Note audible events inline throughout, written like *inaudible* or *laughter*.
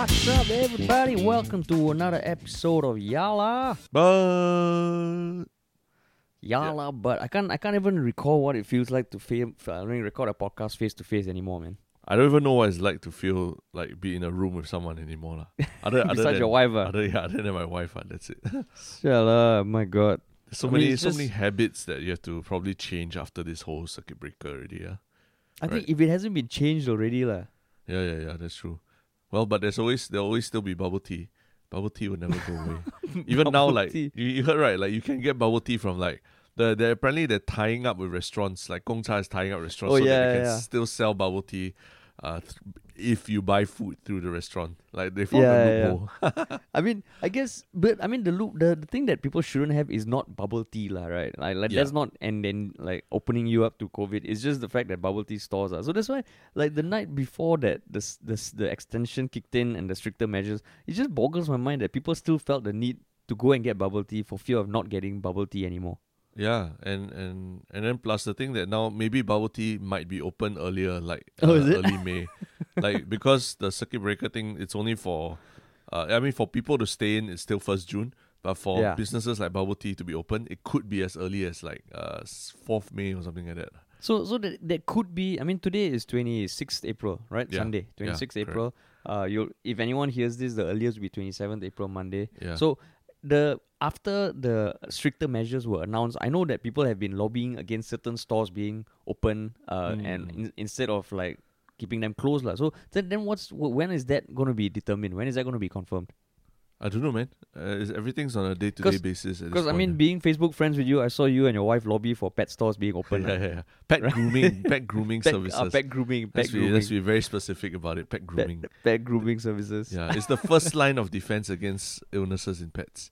What's up, everybody? Welcome to another episode of Yah Lah. But Yah Lah, but I can't I can't even recall what it feels like to film, I mean, record a podcast face to face anymore, man. I don't even know what it's like to feel like be in a room with someone anymore. lah. Other, *laughs* other Besides than, your wife, ah. other, yeah, other than my wife, ah, that's it. *laughs* Shala, my god. So I many it's so just- many habits that you have to probably change after this whole circuit breaker already, yeah. I Right. think if it hasn't been changed already, lah. Yeah, yeah, yeah, that's true. Well, but there's always there'll always still be bubble tea. Bubble tea will never go away. *laughs* Even now, like tea. you, you heard right, like you can get bubble tea from like the they apparently they're tying up with restaurants. Like Gong Cha is tying up restaurants Oh, so yeah, that they can yeah. still sell bubble tea uh th- if you buy food through the restaurant. Like they found Yeah, a yeah. loophole. *laughs* *laughs* I mean, I guess, but I mean, the loop, the, the thing that people shouldn't have is not bubble tea, lah, right? Like, like Yeah. that's not, and then like opening you up to COVID. It's just the fact that bubble tea stores are. So that's why, like the night before that, this this the extension kicked in and the stricter measures, it just boggles my mind that people still felt the need to go and get bubble tea for fear of not getting bubble tea anymore. Yeah, and and and then plus the thing that now maybe bubble tea might be open earlier, like Oh, uh, early May, *laughs* like because the circuit breaker thing, it's only for, uh, I mean for people to stay in, it's still first June, but for Yeah. businesses like bubble tea to be open, it could be as early as like uh fourth May or something like that. So so that that could be. I mean, today is twenty sixth April, right? Yeah, Sunday, yeah, twenty sixth correct. April. Uh, you if anyone hears this, the earliest will be twenty seventh April, Monday. Yeah. So the after the stricter measures were announced, I know that people have been lobbying against certain stores being open, uh, and Mm. in, instead of like keeping them closed, lah. So then, then what's when is that going to be determined? When is that going to be confirmed? I don't know, man. Uh, everything's on a day to day basis. Because I mean, being Facebook friends with you, I saw you and your wife lobby for pet stores being open. yeah, yeah, yeah. Pet grooming, *laughs* pet grooming Pet, services. uh, pet grooming, pet let's, be, let's be very specific about it. Pet grooming. pet, pet grooming services. Yeah, it's the first *laughs* line of defense against illnesses in pets.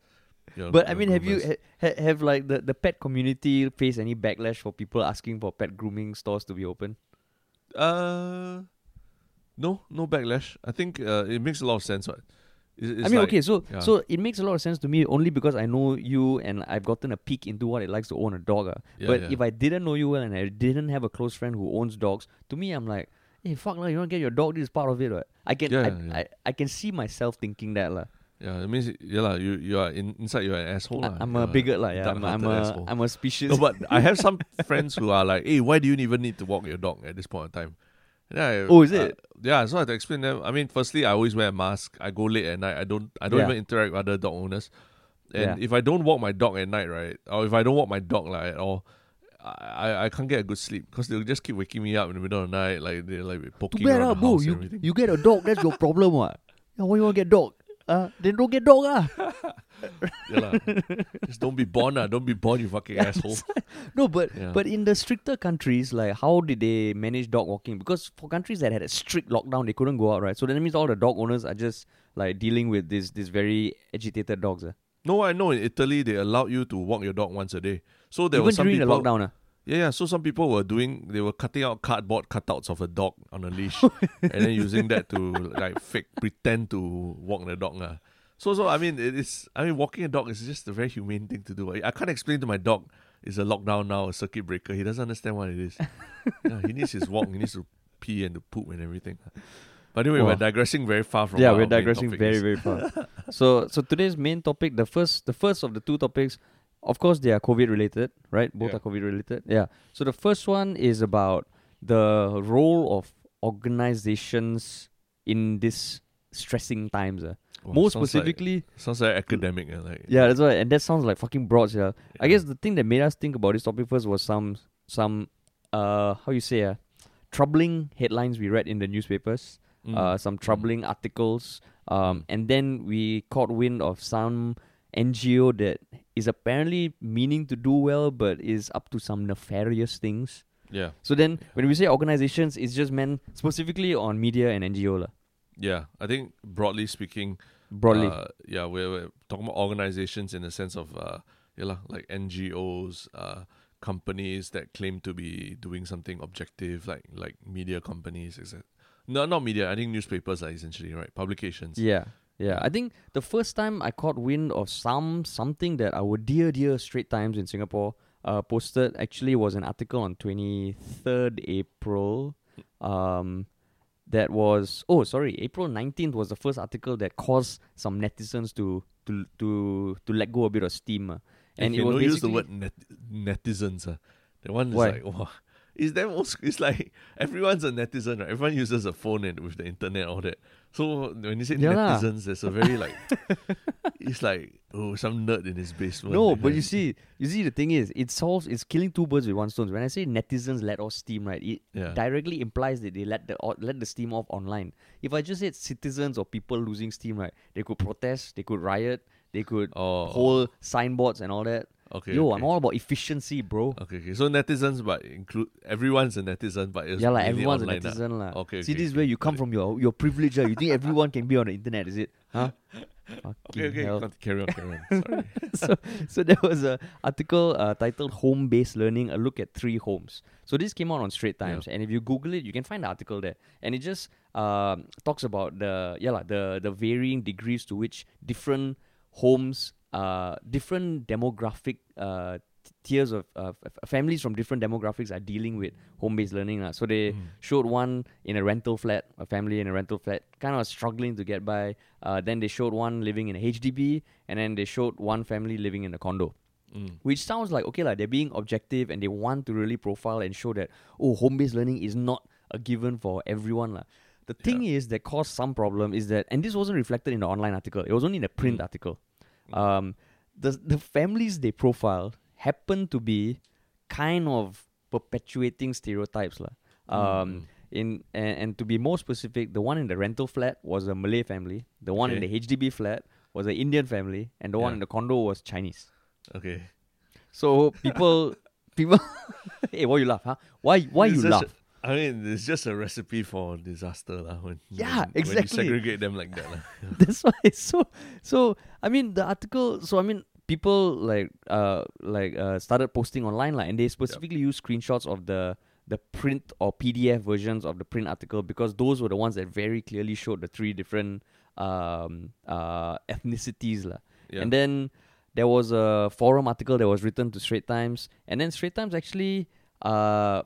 But I mean, have you ha, have like the, the pet community faced any backlash for people asking for pet grooming stores to be open? Uh, no, no backlash. I think uh, it makes a lot of sense. Right? It's, I mean, like- okay, so yeah. so it makes a lot of sense to me only because I know you and I've gotten a peek into what it likes to own a dog. ah. Yeah, but yeah. if I didn't know you well and I didn't have a close friend who owns dogs, to me I'm like, hey, fuck lah, you to get your dog? This is part of it. Right? I can I. I, I can see myself thinking that lah. yeah, it means yeah, lah. You you are in, inside. You're an asshole. I, I'm You're a bigot lah. Yeah, I'm, I'm a asshole. I'm a species. No, but I have some *laughs* friends who are like, "Hey, why do you even need to walk your dog at this point in time?" I, Oh, is uh, it? yeah, so I had to explain them. I mean, firstly, I always wear a mask. I go late at night. I don't. I don't Yeah. even interact with other dog owners. And Yeah. if I don't walk my dog at night, right, or if I don't walk my dog like at all, I I, can't get a good sleep because they'll just keep waking me up in the middle of the night, like they're like Too poking bad around lah, the bro. house and You, everything. you get a dog, that's your problem, what? Why you want to get dog? Uh, then don't get dog, ah. *laughs* yeah, just don't be born, ah. Don't be born, you fucking asshole. *laughs* No, but Yeah. but in the stricter countries, like how did they manage dog walking? Because for countries that had a strict lockdown, they couldn't go out, right? So that means all the dog owners are just like dealing with these this very agitated dogs. ah. No, I know in Italy they allowed you to walk your dog once a day. So there Even were some during people, the lockdown. ah. Yeah, yeah. So some people were doing, they were cutting out cardboard cutouts of a dog on a leash, *laughs* and then using that to like fake pretend to walk the dog. lah. So, so I mean, it is. I mean, walking a dog is just a very humane thing to do. I, I can't explain to my dog it's a lockdown now, a circuit breaker. He doesn't understand what it is. *laughs* yeah, he needs his walk. He needs to pee and to poop and everything. But anyway, Wow. we're digressing very far from. yeah, we're digressing very very far. *laughs* so so today's main topic, the first the first of the two topics, of course they are COVID related, right? Both Yeah. are COVID related. Yeah. So the first one is about the role of organizations in this stressing times. ah. Wow, More sounds like- specifically, sounds like academic. uh, like yeah, that's right. And that sounds like fucking broad, yeah. I guess the thing that made us think about this topic first was some some uh how you say uh, troubling headlines we read in the newspapers, Mm. uh some troubling articles, um and then we caught wind of some NGO that is apparently meaning to do well but is up to some nefarious things. yeah, So then when we say organizations it's just meant specifically on media and NGO lah. Yeah. I think broadly speaking, Broadly. Uh, yeah, we're, we're talking about organizations in the sense of uh, yeah, lah, like NGOs, uh, companies that claim to be doing something objective, like like media companies. Etc. No, not media. I think newspapers are essentially right. Publications. Yeah. Yeah, I think the first time I caught wind of some something that our dear dear Straits Times in Singapore uh, posted actually was an article on twenty third April. Um, that was oh sorry April nineteenth was the first article that caused some netizens to to to to let go a bit of steam. Uh. And you it was use the word net- netizens. Uh. The one is like, *laughs* wow. It's them old school. It's like *laughs* everyone's a netizen, right? Everyone uses a phone and with the internet, all that. So when you say Yeah netizens, there's a very like, *laughs* it's like oh some nerd in his basement. No, but you *laughs* see, you see, the thing is, it solves, it's killing two birds with one stone. When I say netizens let off steam, right, it yeah, directly implies that they let the let the steam off online. If I just said citizens or people losing steam, right, they could protest, they could riot, they could oh, hold signboards and all that. Okay, Yo, okay. I'm all about efficiency, bro. Okay, okay. So netizens, but include everyone's a netizen, but it's yeah, like everyone's a lah. netizen, lah. Okay, See, okay, this is okay, where you come from your your privilege, ah. You think everyone can be on the internet, is it? Huh? *laughs* Okay, okay. hell. Carry on, carry on. *laughs* Sorry. so, so there was a article uh, titled "Home Based Learning: A Look at Three Homes." So this came out on Straits Times, and if you Google it, you can find the article there, and it just um, talks about the yeah lah, the the varying degrees to which different homes, uh, different demographic uh, tiers of uh, f- families from different demographics are dealing with home-based learning. lah. So they Mm. showed one in a rental flat, a family in a rental flat, kind of struggling to get by. Uh, then they showed one living in a HDB, and then they showed one family living in a condo. Mm. Which sounds like okay, like they're being objective and they want to really profile and show that oh, home-based learning is not a given for everyone, lah. The thing is that caused some problem is that, and this wasn't reflected in the online article. It was only in the print Mm. article. Um, the the families they profile happen to be kind of perpetuating stereotypes, lah. Um, Mm. in and, and to be more specific, the one in the rental flat was a Malay family. The one in the HDB flat was an Indian family, and the one in the condo was Chinese. Okay. So people, *laughs* people, *laughs* hey, why you laugh, huh? Why why It's you laugh? I mean, it's just a recipe for disaster, lah. When Yeah, when, exactly. When you segregate them like that, lah. *laughs* That's why. it's *laughs* So so I mean the article. So I mean people like uh like uh started posting online like, and they specifically use screenshots of the the print or PDF versions of the print article because those were the ones that very clearly showed the three different um uh ethnicities lah. Yeah. And then there was a forum article that was written to Straits Times, and then Straits Times actually uh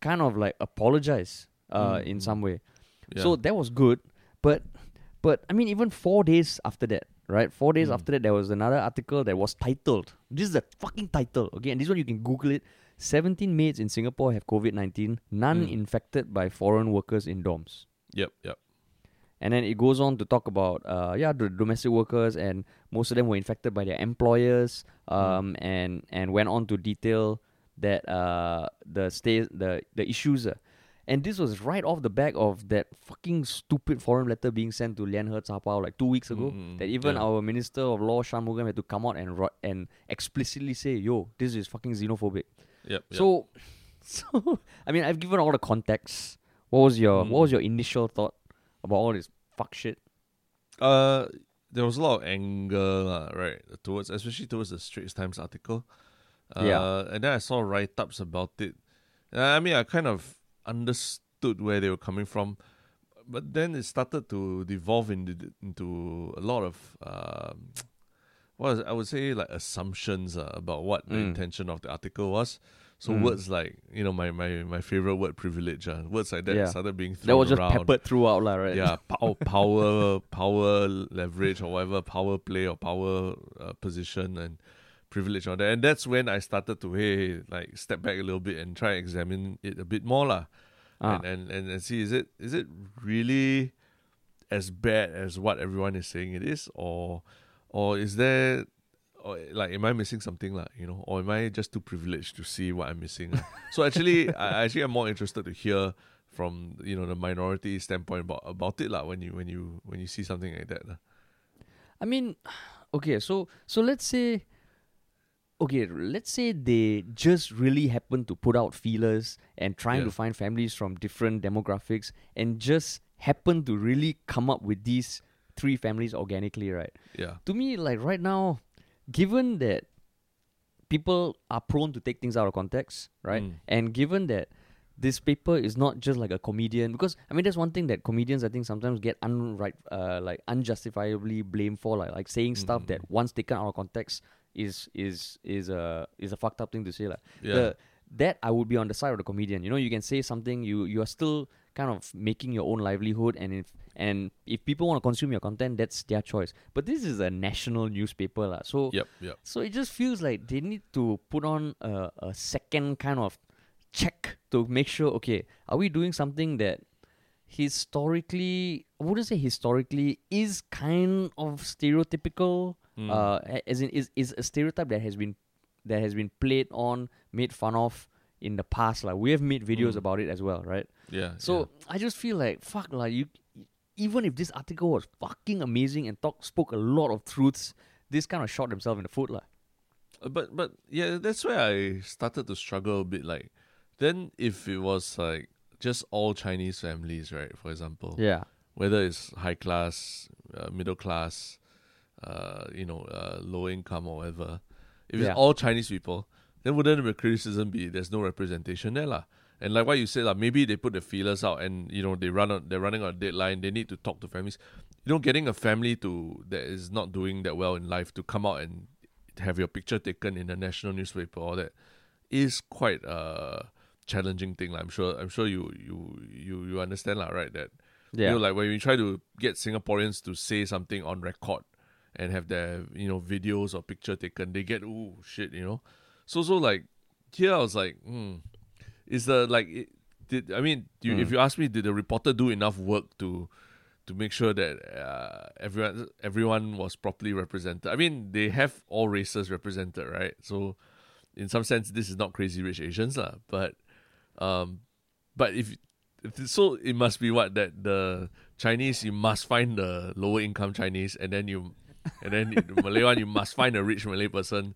kind of like apologize uh Mm, in mm. some way. yeah. So that was good, but but I mean even four days after that, right? Four days Mm. after that, there was another article that was titled. This is the fucking title, okay? And this one you can Google it. Seventeen maids in Singapore have COVID nineteen. None Mm. infected by foreign workers in dorms. yep, yep. And then it goes on to talk about uh yeah the domestic workers and most of them were infected by their employers um and and went on to detail that uh the stay the the issues uh. and this was right off the back of that fucking stupid foreign letter being sent to Lianhe like two weeks ago Mm, that even yeah. our minister of law Shan Shanmugam had to come out and ro- and explicitly say yo this is fucking xenophobic Yep, yep. so *laughs* so I mean I've given all the context what was your what Mm. was your initial thought about all this fuck shit Uh, there was a lot of anger, lah, right? Towards, especially towards the Straits Times article. Uh, Yeah. And then I saw write ups about it. Uh, I mean, I kind of understood where they were coming from, but then it started to devolve into into a lot of um, *tsk* what is- I would say like assumptions uh, about what the Mm. intention of the article was. So Mm. words like you know my my my favorite word privilege, uh, words like that Yeah. started being thrown that was just around peppered throughout lah right yeah, *laughs* pow- power, power leverage or whatever, power play or power uh, position and privilege on that. And that's when I started to hey, like step back a little bit and try examine it a bit more lah. Ah. And, and and and see is it is it really as bad as what everyone is saying it is, or or is there or like am I missing something like you know, or am I just too privileged to see what I'm missing? *laughs* so actually, I actually am more interested to hear from you know the minority standpoint about about it lah. When you when you when you see something like that, lah. I mean, *sighs* okay, so so let's say, okay, let's say they just really happen to put out feelers and trying to find families from different demographics and just happen to really come up with these three families organically, right? yeah, To me, like right now, given that people are prone to take things out of context, right? Mm. And given that this paper is not just like a comedian, because I mean, that's one thing that comedians I think sometimes get unright, uh, like unjustifiably blamed for, like like saying stuff Mm. that once taken out of context is is is a is a fucked up thing to say, like yeah, the that I would be on the side of the comedian. You know, you can say something, you you are still kind of making your own livelihood, and if and if people want to consume your content, that's their choice. But this is a national newspaper, lah. So Yep, yep. so it just feels like they need to put on a, a second kind of check to make sure, okay, are we doing something that historically, I wouldn't say historically, is kind of stereotypical, Mm. uh, as in is, is a stereotype that has been that has been played on, made fun of in the past. Like we have made videos Mm. about it as well, right? Yeah. So I just feel like fuck like you even if this article was fucking amazing and talk spoke a lot of truths, this kind of shot themselves in the foot like. Uh, But but yeah, that's where I started to struggle a bit. Like, then if it was like just all Chinese families, right? For example, Yeah. whether it's high class, uh, middle class, uh, you know, uh, low income or whatever, if Yeah. it's all Chinese people, then wouldn't the criticism be there's no representation there, lah? And like what you said, like maybe they put the feelers out and you know they run on they're running on a deadline. They need to talk to families. You know, getting a family to that is not doing that well in life to come out and have your picture taken in a national newspaper all that is quite a challenging thing. lah. I'm sure I'm sure you you you you understand lah, right? That Yeah. you know, like when we try to get Singaporeans to say something on record and have their, you know, videos or picture taken, they get, oh shit, you know? So, so like, here I was like, hmm, is the, like, it, did, I mean, you, if Mm. you ask me, did the reporter do enough work to, to make sure that uh, everyone, everyone was properly represented? I mean, they have all races represented, right? So, in some sense, this is not Crazy Rich Asians, lah. But, um, but if so it must be what that the Chinese you must find the lower income Chinese and then you and then the Malay one you must find a rich Malay person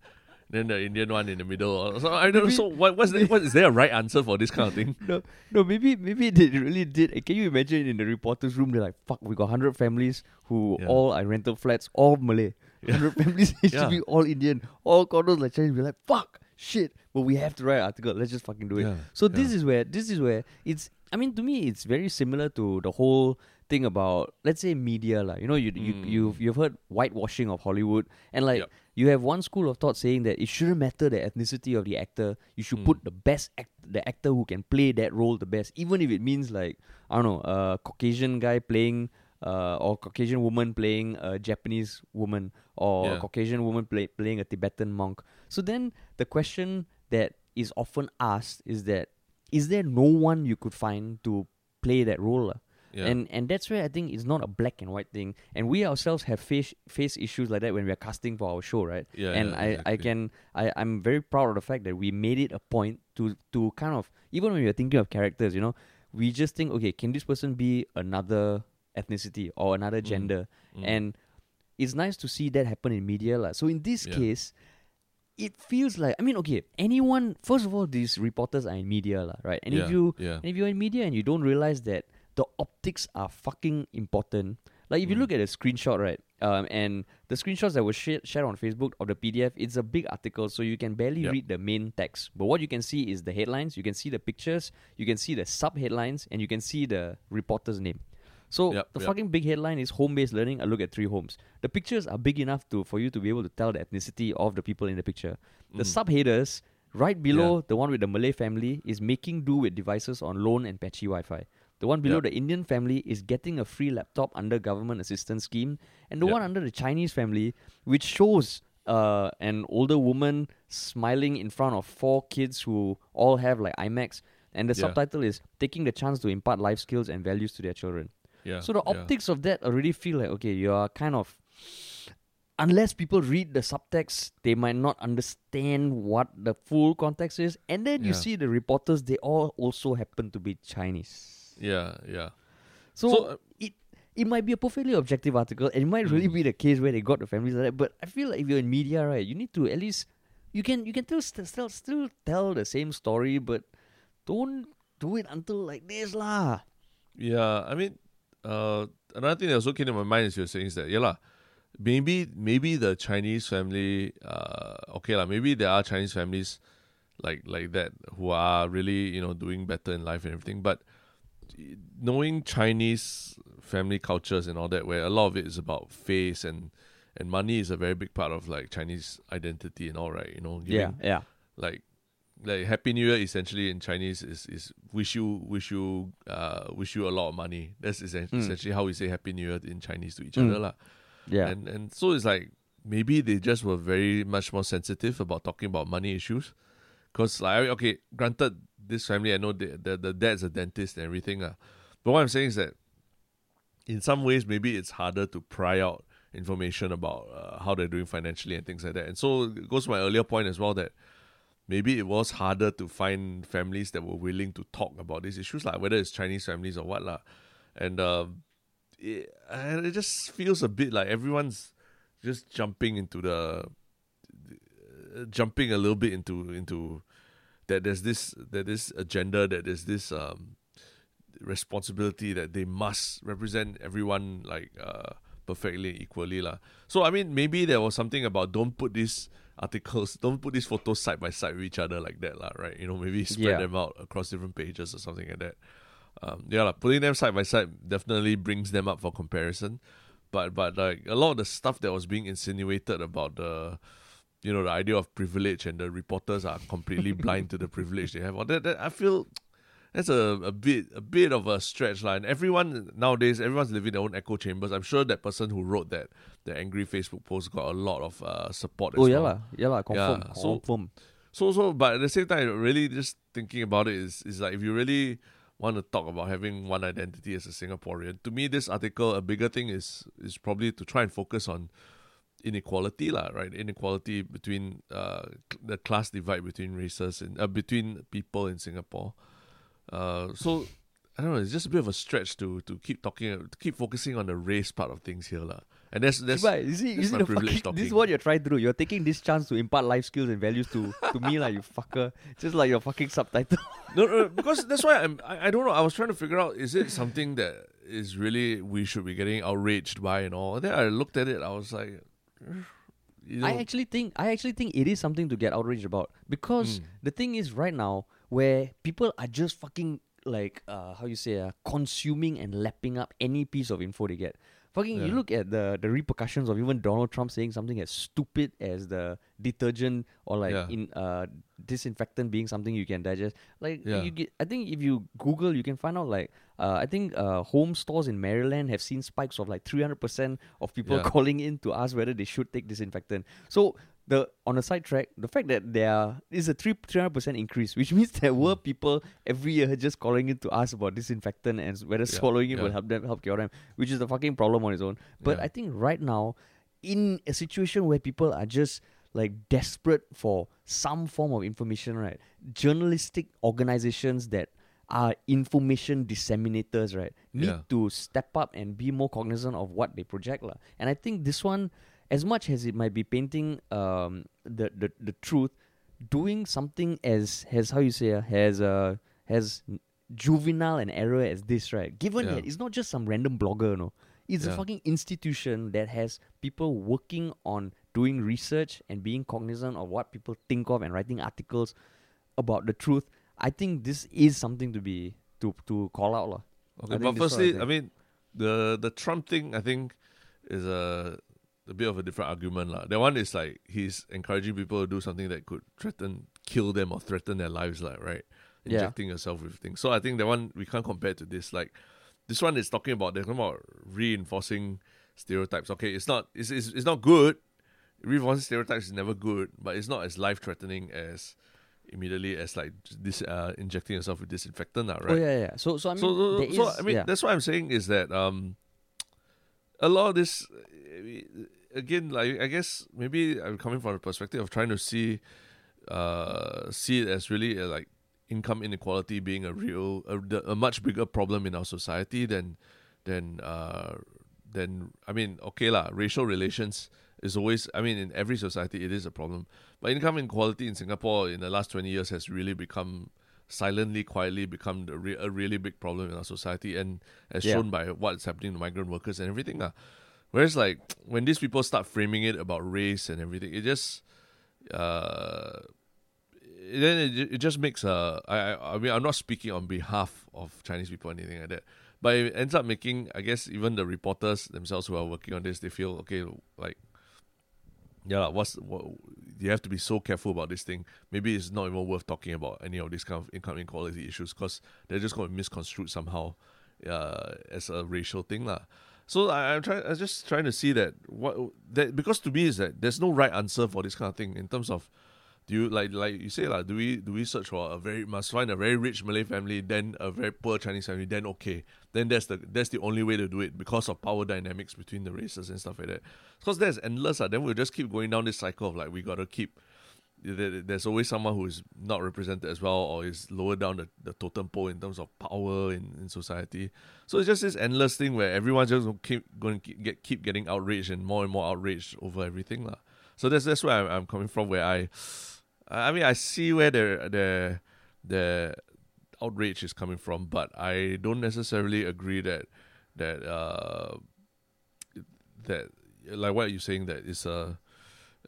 then the Indian one in the middle so I don't know so what what's the, what is there a right answer for this kind of thing *laughs* No, no, maybe maybe they really did. Can you imagine in the reporter's room? They're like, "Fuck, we got hundred families who Yeah. all are rental flats, all Malay. Yeah. Hundred families *laughs* *laughs* HDB, Yeah. all Indian, all condos like Chinese." We're like, "Fuck, shit." But we have to write an article. Let's just fucking do it. Yeah, So this is where this is where it's. I mean, to me, it's very similar to the whole thing about let's say media, like you know, you you Mm. you've you've heard whitewashing of Hollywood, and like Yep. you have one school of thought saying that it shouldn't matter the ethnicity of the actor. You should Mm. put the best act, the actor who can play that role the best, even if it means like I don't know, a Caucasian guy playing. Uh, or Caucasian woman playing a Japanese woman, or a Caucasian woman play, playing a Tibetan monk. So then the question that is often asked is that is there no one you could find to play that role? lah? Yeah And and that's where I think it's not a black and white thing. And we ourselves have face face issues like that when we're casting for our show, right? yeah and yeah, I, I can I, I'm very proud of the fact that we made it a point to to kind of even when we're thinking of characters, you know, we just think, okay, can this person be another ethnicity or another Mm. gender? Mm. And it's nice to see that happen in media. lah. So in this Yeah. case, it feels like I mean, okay, anyone first of all, these reporters are in media, lah, right? And yeah, if you yeah and if you're in media and you don't realize that the optics are fucking important, like if you Mm. look at a screenshot, right, um, and the screenshots that were sh- shared on Facebook of the PDF, it's a big article, so you can barely Yep. read the main text. But what you can see is the headlines, you can see the pictures, you can see the sub headlines, and you can see the reporter's name. So Yep, the yep. fucking big headline is home-based learning. A look at three homes. The pictures are big enough to for you to be able to tell the ethnicity of the people in the picture. The Mm. subheaders right below the one with the Malay family is making do with devices on loan and patchy Wi-Fi. The one below Yep. the Indian family is getting a free laptop under government assistance scheme, and the Yep. one under the Chinese family, which shows uh, an older woman smiling in front of four kids who all have like iMacs, and the Yeah. subtitle is taking the chance to impart life skills and values to their children. yeah So the yeah. optics of that already feel like okay, you are kind of unless people read the subtext, they might not understand what the full context is. And then you see the reporters, they all also happen to be Chinese. Yeah yeah So, So, uh, it it might be a perfectly objective article, and it might really Mm. be the case where they got the families like that. But I feel like if you're in media, right, you need to at least you can you can still still still tell the same story, but don't do it until like this lah. Yeah, I mean, uh, another thing that also came to my mind is you're saying is that yeah lah, maybe maybe the Chinese family, uh, okay lah, maybe there are Chinese families like like that who are really you know doing better in life and everything, but knowing Chinese family cultures and all that, where a lot of it is about face and and money is a very big part of like Chinese identity and all right, you know, giving, yeah. like like Happy New Year essentially in Chinese is is wish you wish you uh wish you a lot of money. That's essen- Mm. essentially how we say Happy New Year in Chinese to each Mm. other lah. Yeah. And and so it's like maybe they just were very much more sensitive about talking about money issues. Cause like okay, granted, this family I know the the, the dad's a dentist and everything lah. But what I'm saying is that in some ways maybe it's harder to pry out information about uh, how they're doing financially and things like that. And so it goes to my earlier point as well that maybe it was harder to find families that were willing to talk about these issues, like whether it's Chinese families or what lah. And um, it, it just feels a bit like everyone's just jumping into the uh, jumping a little bit into into that there's this that this agenda that there's this um responsibility that they must represent everyone like uh perfectly equally lah. So I mean maybe there was something about don't put these articles don't put these photos side by side with each other like that lah, right? You know, maybe spread Yeah. them out across different pages or something like that. Um, yeah, like, putting them side by side definitely brings them up for comparison. But but like a lot of the stuff that was being insinuated about the you know the idea of privilege and the reporters are completely *laughs* blind to the privilege they have. Well, that, that I feel that's a, a bit a bit of a stretch line. Everyone nowadays, everyone's living their own echo chambers. I'm sure that person who wrote that the angry Facebook post got a lot of uh, support. oh yeah well. lah. Yeah lah. Confirm. Yeah, so- confirm. So so, but at the same time, really just thinking about it is is like if you really want to talk about having one identity as a Singaporean, to me, this article a bigger thing is is probably to try and focus on inequality, lah, right? Inequality between uh the class divide between races and uh, between people in Singapore. Uh, so I don't know. It's just a bit of a stretch to to keep talking, to keep focusing on the race part of things here, lah. And that's that's But you see, you that's see my the privilege fucking, this is what you're trying to do. You're taking this chance to impart life skills and values to to me, like you fucker. Just like your fucking subtitle. *laughs* no, no, because that's why I'm. I, I don't know. I was trying to figure out is it something that is really we should be getting outraged by and all. And then I looked at it. I was like, you know, I actually think I actually think it is something to get outraged about because Mm. the thing is right now where people are just fucking like uh how you say uh, consuming and lapping up any piece of info they get. Fucking you look at the the repercussions of even Donald Trump saying something as stupid as the detergent or like Yeah. in uh disinfectant being something you can digest. Like Yeah. you get I think if you Google you can find out like uh, I think uh, home stores in Maryland have seen spikes of like 300% of people Yeah. *laughs* calling in to ask whether they should take disinfectant. So the on a side track, the fact that there is a three three hundred percent increase, which *laughs* means there were people every year just calling in to ask about disinfectant and whether Yeah, swallowing it will help them help cure them, which is a fucking problem on its own. But Yeah. I think right now, in a situation where people are just like desperate for some form of information, right? Journalistic organizations that are information disseminators, right, need Yeah. to step up and be more cognizant of what they project. lah. And I think this one, as much as it might be painting um, the, the, the truth, doing something as has how you say uh, has uh, has juvenile and error as this, right? Given Yeah. that it's not just some random blogger, no. It's a fucking institution that has people working on doing research and being cognizant of what people think of and writing articles about the truth. I think this is something to be to to call out. Okay, but firstly, I mean, the the Trump thing, I think, is a a bit of a different argument, lah. That one is like he's encouraging people to do something that could threaten, kill them, or threaten their lives, like right, Yeah. injecting yourself with things. So I think that one we can't compare to this. Like, this one is talking about they're talking about reinforcing stereotypes. Okay, it's not it's it's, it's not good. Reinforcing stereotypes is never good, but it's not as life threatening as immediately as like this uh, injecting yourself with disinfectant, lah, right? Oh yeah, yeah. So so I mean, so, so, so is- I mean, yeah. that's what I'm saying is that um, a lot of this, uh, again, like I guess maybe I'm coming from the perspective of trying to see, uh, see it as really uh, like income inequality being a real, a, a much bigger problem in our society than, than, uh, than I mean, okay lah, racial relations is always, I mean, in every society it is a problem, but income inequality in Singapore in the last twenty years has really become silently, quietly become a, re- a really big problem in our society, and as Yeah. shown by what's happening to migrant workers and everything. Uh. Whereas, like, when these people start framing it about race and everything, it just, uh, it- then it, it just makes a. I, I I mean, I'm not speaking on behalf of Chinese people or anything like that, but it ends up making, I guess, even the reporters themselves who are working on this, they feel okay, like yeah, what's what, you have to be so careful about this thing. Maybe it's not even worth talking about any of these kind of income inequality issues because they're just going to misconstrued somehow uh, as a racial thing, lah. So I, I'm trying. I'm just trying to see that what that because to me is that there's no right answer for this kind of thing in terms of do you like like you say like do we do we search for a very must find a very rich Malay family then a very poor Chinese family then okay. Then that's the that's the only way to do it because of power dynamics between the races and stuff like that. Because that's endless uh, then we'll just keep going down this cycle of like we gotta keep there's always someone who is not represented as well or is lower down the, the totem pole in terms of power in, in society. So it's just this endless thing where everyone's just keep going to get keep getting outraged and more and more outraged over everything lah. so that's that's where I'm, I'm coming from where I I mean, I see where the the the outrage is coming from, but I don't necessarily agree that that uh that like what you're saying that is a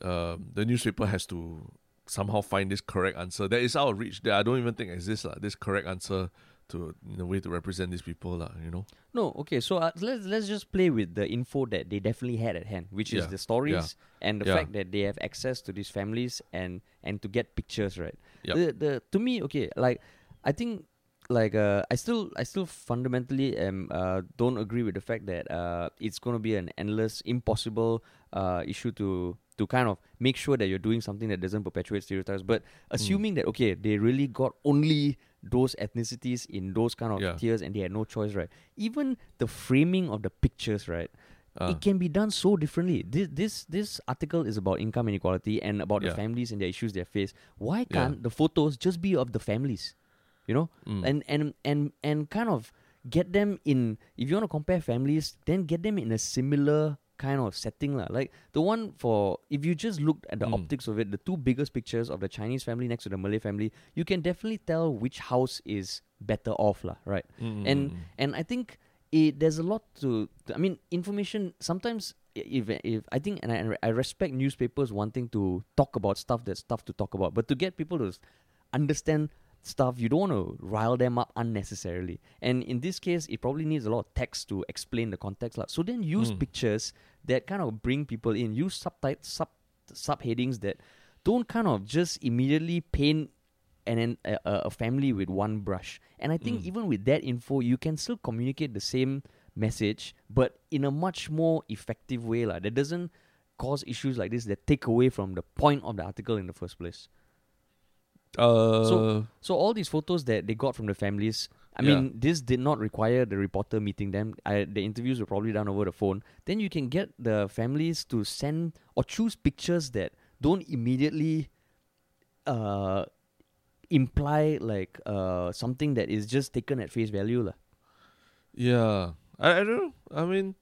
uh, um, the newspaper has to somehow find this correct answer. That is out of reach that I don't even think exists like, this correct answer to in a way to represent these people lah, you know no okay so uh, let's let's just play with the info that they definitely had at hand which is Yeah, the stories and the yeah. fact that they have access to these families and and to get pictures right Yup. the the to me okay like i think like uh i still i still fundamentally am uh don't agree with the fact that uh it's going to be an endless impossible uh issue to to kind of make sure that you're doing something that doesn't perpetuate stereotypes but assuming that okay they really got only those ethnicities in those kind of Yeah. tiers and they had no choice right even the framing of the pictures right Uh, it can be done so differently. This this this article is about income inequality and about the families and the issues they face. Why can't the photos just be of the families? You know, mm, and and and and kind of get them in. If you want to compare families, then get them in a similar kind of setting, lah. Like the one for if you just looked at the Mm. optics of it, the two biggest pictures of the Chinese family next to the Malay family, you can definitely tell which house is better off, lah. Right? mm, and and I think it there's a lot to, to- I mean information sometimes if if I think and I, I respect newspapers wanting to talk about stuff that's tough to talk about but to get people to understand stuff you don't want to rile them up unnecessarily and in this case it probably needs a lot of text to explain the context lah. so then use Mm. pictures that kind of bring people in use subtitles sub subheadings that don't kind of just immediately paint and then a, a family with one brush. And I think Mm. even with that info, you can still communicate the same message, but in a much more effective way, lah. That doesn't cause issues like this that take away from the point of the article in the first place. Uh, So all these photos that they got from the families, I Yeah. mean, this did not require the reporter meeting them. I, the interviews were probably done over the phone. Then you can get the families to send or choose pictures that don't immediately uh, imply like uh, something that is just taken at face value. lah. Yeah, I, I don't know. I mean,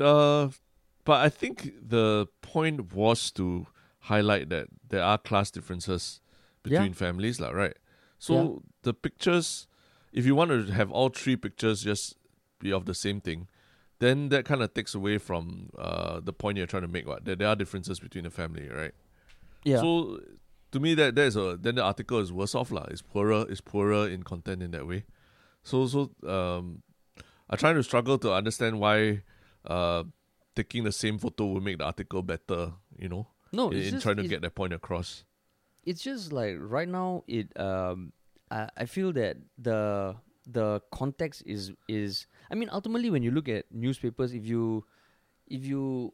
uh, but I think the point was to highlight that there are class differences Yeah. between families, lah, right? So the pictures, if you want to have all three pictures just be of the same thing, then that kind of takes away from uh the point you're trying to make. What that there are differences between the family, right? Yeah. So to me, that that is a then the article is worse off lah. It's poorer. It's poorer in content in that way. So so um, I'm trying to struggle to understand why uh taking the same photo will make the article better. You know, no, in, just, trying to get that point across. It's just like right now it um I, I feel that the the context is is I mean ultimately when you look at newspapers if you if you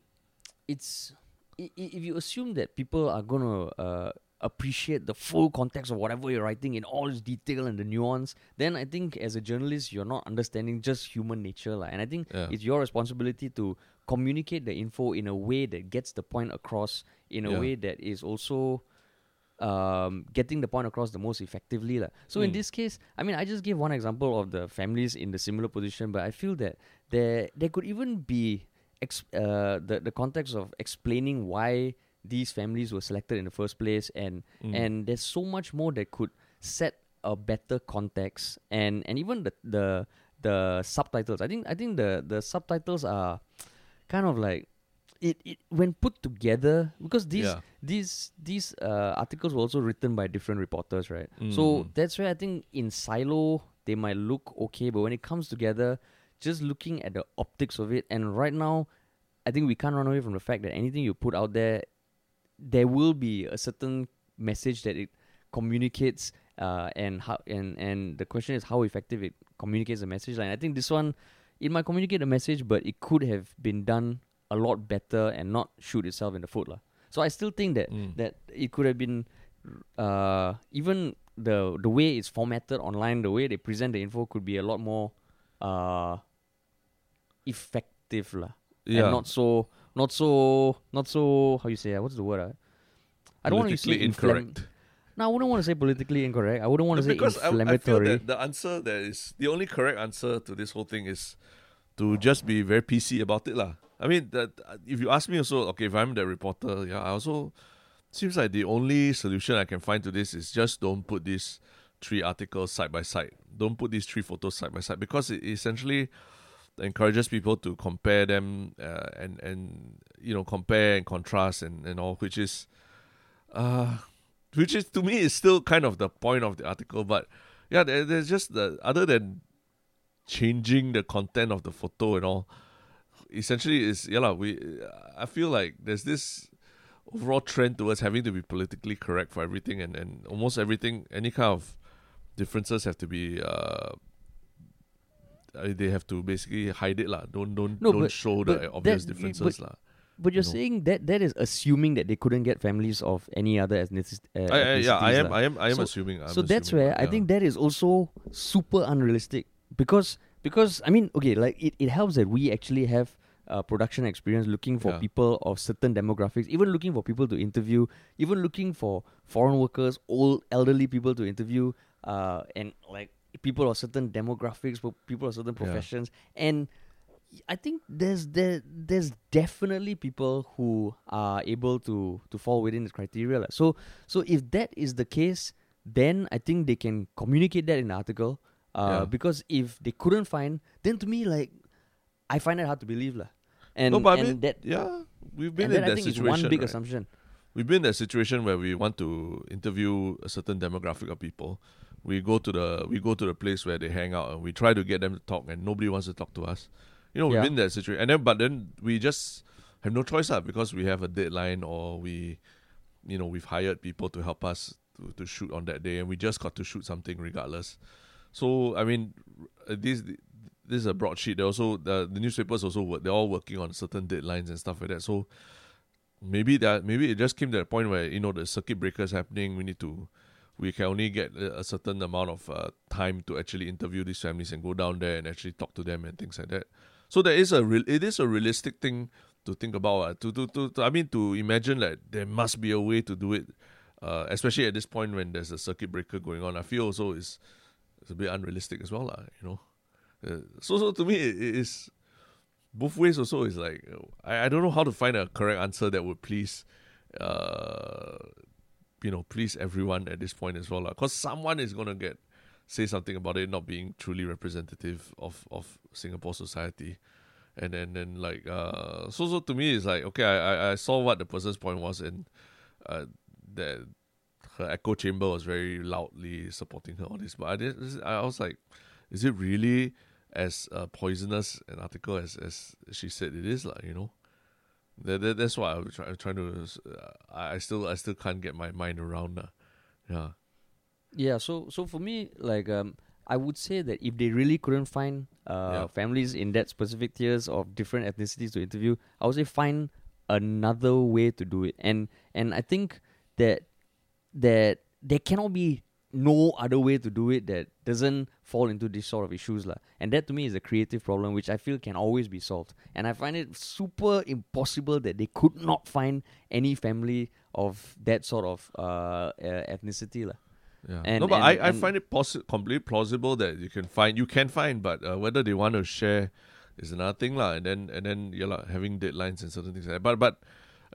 it's if you assume that people are gonna uh, appreciate the full context of whatever you're writing in all its detail and the nuance, then I think as a journalist you're not understanding just human nature, lah. And I think Yeah. it's your responsibility to communicate the info in a way that gets the point across in a Yeah. way that is also um, getting the point across the most effectively. lah. So in Mm. this case, I mean, I just gave one example of the families in the similar position, but I feel that there there could even be ex- uh, the the context of explaining why these families were selected in the first place, and Mm. and there's so much more that could set a better context, and and even the the the subtitles. I think I think the the subtitles are kind of like it, it when put together because these Yeah. these these uh, articles were also written by different reporters, right? Mm. So that's why I think in silo they might look okay, but when it comes together, just looking at the optics of it, and right now, I think we can't run away from the fact that anything you put out there there will be a certain message that it communicates uh, and how and and the question is how effective it communicates a message and i think this one it might communicate a message but it could have been done a lot better and not shoot itself in the foot lah. so i still think that Mm. that it could have been uh, even the the way it's formatted online the way they present the info could be a lot more uh, effective lah yeah. and not so not so not so how you say uh, what's the word uh? I don't want to say politically inflam- incorrect. No, I wouldn't want to say politically incorrect. I wouldn't want to say because I, I feel inflammatory. that the answer that is the only correct answer to this whole thing is to just be very PC about it, lah. I mean, that if you ask me also, okay, if I'm the reporter, yeah, I also seems like the only solution I can find to this is just don't put these three articles side by side. Don't put these three photos side by side because it essentially encourages people to compare them uh, and and you know compare and contrast and and all, which is uh which is to me is still kind of the point of the article. But yeah, there, there's just the other than changing the content of the photo and all. Essentially, is yeah lah, We I feel like there's this overall trend towards having to be politically correct for everything, and and almost everything, any kind of differences have to be. Uh, they have to basically hide it lah. Don't don't No, don't but- show but the obvious that- differences lah. but you're no. saying that that is assuming that they couldn't get families of any other ethnicity. uh, I, I, yeah, I am. I am. I am So- assuming. I'm so that's assuming, where I think that is also super unrealistic because because I mean okay like it, it helps that we actually have uh, production experience looking for Yeah. people of certain demographics even looking for people to interview even looking for foreign workers old elderly people to interview uh, and like people of certain demographics people of certain Yeah. professions and I think there's there there's definitely people who are able to to fall within this criteria. So so if that is the case, then I think they can communicate that in the article. Uh, Yeah. because if they couldn't find, then to me like I find it hard to believe lah. And, no, but I mean, that yeah, we've been and in that I that situation. one big right? assumption. We've been in that situation where we want to interview a certain demographic of people. We go to the we go to the place where they hang out and we try to get them to talk, and nobody wants to talk to us. You know, we've Yeah. been in that situation, and then but then we just have no choice, lah, because we have a deadline or we, you know, we've hired people to help us to, to shoot on that day, and we just got to shoot something regardless. So I mean, uh, this is a broadsheet. They also the, the newspapers also work. They're all working on certain deadlines and stuff like that. So maybe that maybe it just came to a point where you know the circuit breaker is happening. We need to we can only get a, certain amount of uh, time to actually interview these families and go down there and actually talk to them and things like that. So there is a real it is a realistic thing to think about. Uh, to, to, to, to I mean to imagine that there must be a way to do it. Uh, especially at this point when there's a circuit breaker going on, I feel also is it's a bit unrealistic as well, lah. You know, uh, so so to me it, is both ways. Also, is like uh, I, I don't know how to find a correct answer that would please, uh, you know, please everyone at this point as well, Because someone is gonna get say something about it not being truly representative of of Singapore society. And then, then like uh, so so to me it's like okay I, I I saw what the person's point was and uh, that her echo chamber was very loudly supporting her on this. But I did, I was like, is it really as uh, poisonous an article as, as she said it is, like you know? That, that that's why I'm, try, trying to. Uh, I I still I still can't get my mind around. Uh, yeah, Yeah, so so for me, like um, I would say that if they really couldn't find uh Yeah. families in that specific tiers of different ethnicities to interview, I would say find another way to do it. And and I think that that there cannot be no other way to do it that doesn't fall into this sort of issues lah. And that to me is a creative problem which I feel can always be solved. And I find it super impossible that they could not find any family of that sort of uh, uh ethnicity lah. yeah. And- no, but and- I, I find it possi- completely plausible that you can find you can find, but uh, whether they want to share is another thing lah. And then and then yeah lah, having deadlines and certain things. Like that. But but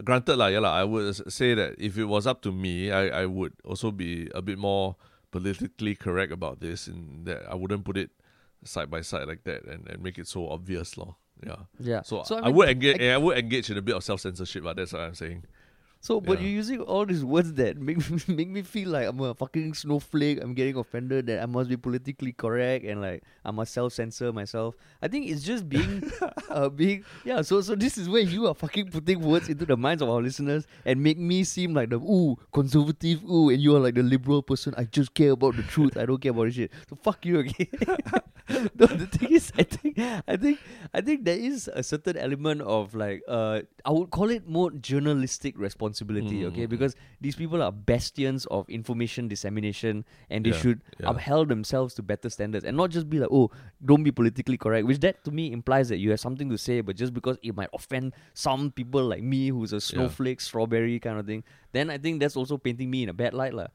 granted lah, yeah lah, I would say that if it was up to me, I, I would also be a bit more politically correct about this, and that I wouldn't put it side by side like that and, and make it so obvious, law. Yeah. Yeah. So, So, I I, mean, would engage. I- eh, I, would engage in a bit of self censorship, but that's what I'm saying. So, but Yeah. you're using all these words that make me, *laughs* make me feel like I'm a fucking snowflake. I'm getting offended that I must be politically correct and like I must self censor myself. I think it's just being, *laughs* uh, being yeah. So, so this is where you are fucking putting words into the minds of our listeners and make me seem like the ooh conservative ooh, and you are like the liberal person. I just care about the truth. I don't care about this shit. So fuck you, okay? *laughs* no, the thing is, I think, I think, I think there is a certain element of like, uh, I would call it more journalistic responsibility, okay? Mm. Because these people are bastions of information dissemination, and they Yeah, should yeah. upheld themselves to better standards, and not just be like, oh, don't be politically correct. Which that to me implies that you have something to say, but just because it might offend some people like me, who's a snowflake, strawberry kind of thing, then I think that's also painting me in a bad light, lah.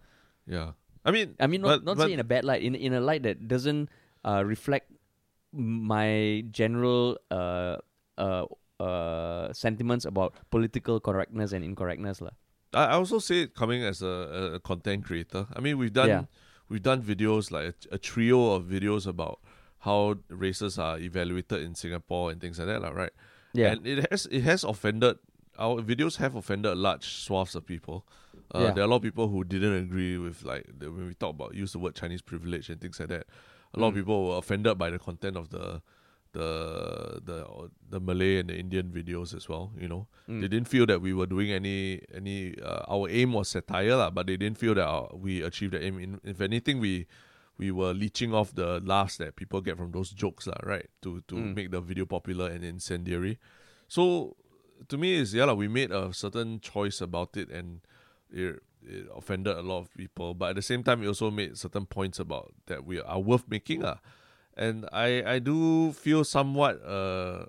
Yeah. I mean, I mean, not but- not but- say in a bad light, in in a light that doesn't uh, reflect my general uh, uh, uh, sentiments about political correctness and incorrectness, lah. I also say it coming as a, a content creator. I mean, we've done Yeah. we've done videos like a, a trio of videos about how races are evaluated in Singapore and things like that, right? Yeah, And it has it has offended our videos have offended large swaths of people. Uh, Yeah. There are a lot of people who didn't agree with like the, when we talk about use the word Chinese privilege and things like that. A lot of Mm. people were offended by the content of the the the the Malay and the Indian videos as well. You know, Mm. they didn't feel that we were doing any any. Uh, our aim was satire, lah, but they didn't feel that our, we achieved the aim. In, if anything, we we were leeching off the laughs that people get from those jokes, lah, right? To to Mm. make the video popular and incendiary. So to me, is yeah, lah, we made a certain choice about it, and it, it offended a lot of people. But at the same time, it also made certain points about that we are worth making, ah. And I I do feel somewhat uh,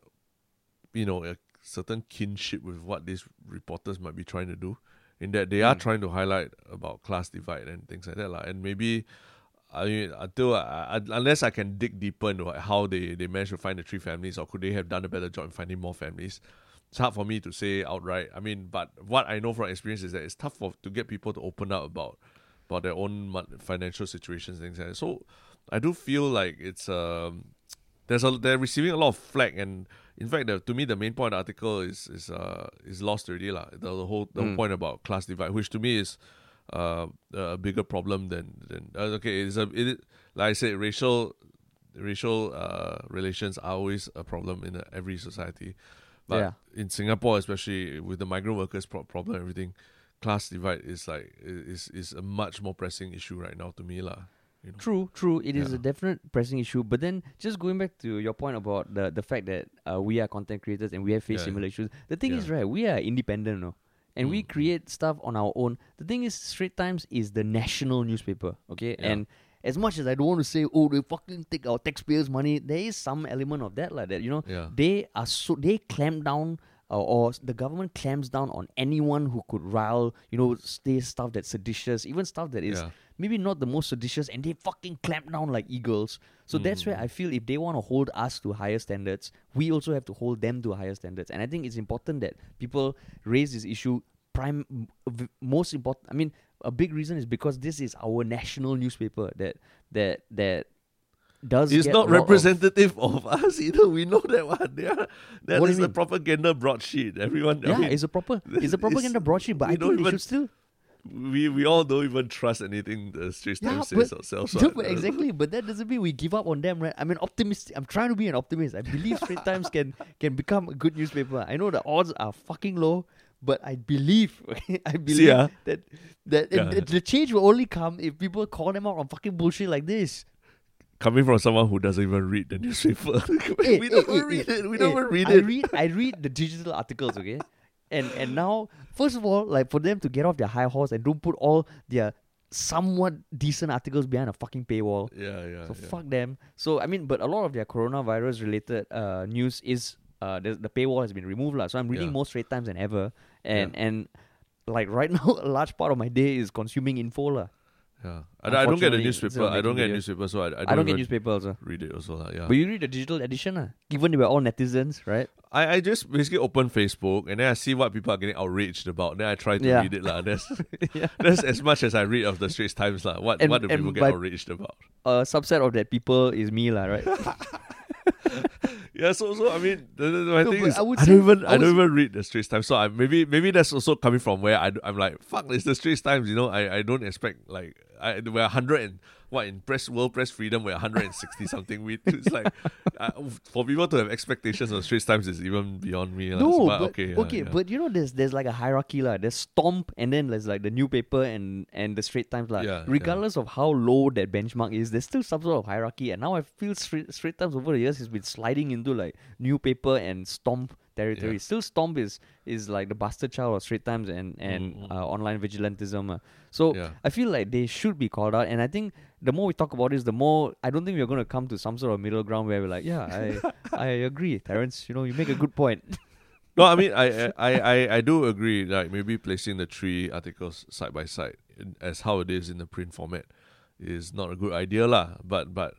you know, a certain kinship with what these reporters might be trying to do, in that they are Mm. trying to highlight about class divide and things like that, lah. And maybe. I mean, until I, I, unless I can dig deeper into how they, they managed to find the three families, or could they have done a better job in finding more families? It's hard for me to say outright. I mean, but what I know from experience is that it's tough for to get people to open up about about their own financial situations and things like that. So I do feel like it's um there's a they're receiving a lot of flack and in fact the, to me the main point of the article is is uh is lost already lah. The, the whole the Mm. point about class divide, which to me is uh, a bigger problem than than uh, okay. It's a it like I said, racial racial uh, relations are always a problem in uh, every society. But Yeah. in Singapore, especially with the migrant workers pro- problem, everything, class divide is like is is a much more pressing issue right now to me lah. You know? True, true. It is Yeah. a definite pressing issue. But then, just going back to your point about the the fact that uh, we are content creators and we have faced Yeah. similar issues. The thing is, right, we are independent, no? and we Mm. create stuff on our own. The thing is, Straits Times is the national newspaper, okay? Yeah. And as much as I don't want to say, oh, they fucking take our taxpayers' money, there is some element of that, like that. You know, Yeah. they are so they clamp down. Uh, or the government clamps down on anyone who could rile, you know, say stuff that's seditious, even stuff that is Yeah. maybe not the most seditious, and they fucking clamp down like eagles. So that's where Mm. I feel if they want to hold us to higher standards, we also have to hold them to higher standards. And I think it's important that people raise this issue. Prime, most important. I mean, a big reason is because this is our national newspaper that that that does. It's not lot of- representative of, *laughs* us either. We know that one. *laughs* Are, that What is a propaganda broadsheet. Everyone, I yeah, mean, it's a proper, *laughs* it's a it's- propaganda broadsheet. But I think they should still. we we all don't even trust anything the Straits Yeah, Times says ourselves. No, but exactly, but that doesn't mean we give up on them, right? I'm an optimist. I'm trying to be an optimist. I believe Straits Times can can become a good newspaper. I know the odds are fucking low, but I believe, I believe ah. that that Yeah. the- the change will only come if people call them out on fucking bullshit like this. Coming from someone who doesn't even read the newspaper, *laughs* *laughs* we hey, don't eh, hey, eh, read hey, it. We don't read I it. read I read the digital articles, okay? And and now, first of all, like for them to get off their high horse and don't put all their somewhat decent articles behind a fucking paywall. yeah, yeah. So yeah. fuck them. So I mean, but a lot of their coronavirus related uh, news is uh, the, the paywall has been removed lah. So I'm reading Yeah. more Straits Times than ever, and and like right *laughs* now, a large part of my day is consuming info lah. Yeah, I, I don't get a newspaper. I don't get a newspaper, so I, I don't, I don't get newspaper also, uh. read it also. lah, Yeah, but you read the digital edition lah. Given we're all netizens, right? I, I just basically open Facebook and then I see what people are getting outraged about. Then I try to Yeah. read it lah. *laughs* That's yeah. that's as much as I read of the Straits Times lah. What And- what do people get outraged about? A subset of that people is me lah, right? *laughs* *laughs* yeah, so so I mean, the, the, my No, thing is, I I, don't even I I, don't even read the Straits Times. So I maybe maybe that's also coming from where I am like fuck. It's the Straits Times. You know, I, I don't expect like I we're hundred and what in press world press freedom we're hundred and sixty something. We it's like *laughs* uh, for people to have expectations of Straits Times is even beyond me. No, So, but, okay, okay, yeah. but you know, there's there's like a hierarchy lah. There's Stomp, and then there's like the new paper and and the Straits Times lah. Yeah. Regardless of how low that benchmark is, there's still some sort of hierarchy. And now I feel Straight Straits Times over the years has been sliding into like new paper and Stomp territory. Yeah. Still, Stomp is is like the bastard child of Straits Times and and Mm, mm. uh, online vigilantism. ah. So Yeah. I feel like they should be called out. And I think the more we talk about this, the more I don't think we're going to come to some sort of middle ground where we're like, yeah, I *laughs* I agree, Terrence. You know, you make a good point. *laughs* No, I mean, I, I, I, I do agree. Like maybe placing the three articles side by side in, as how it is in the print format is not a good idea, lah. But but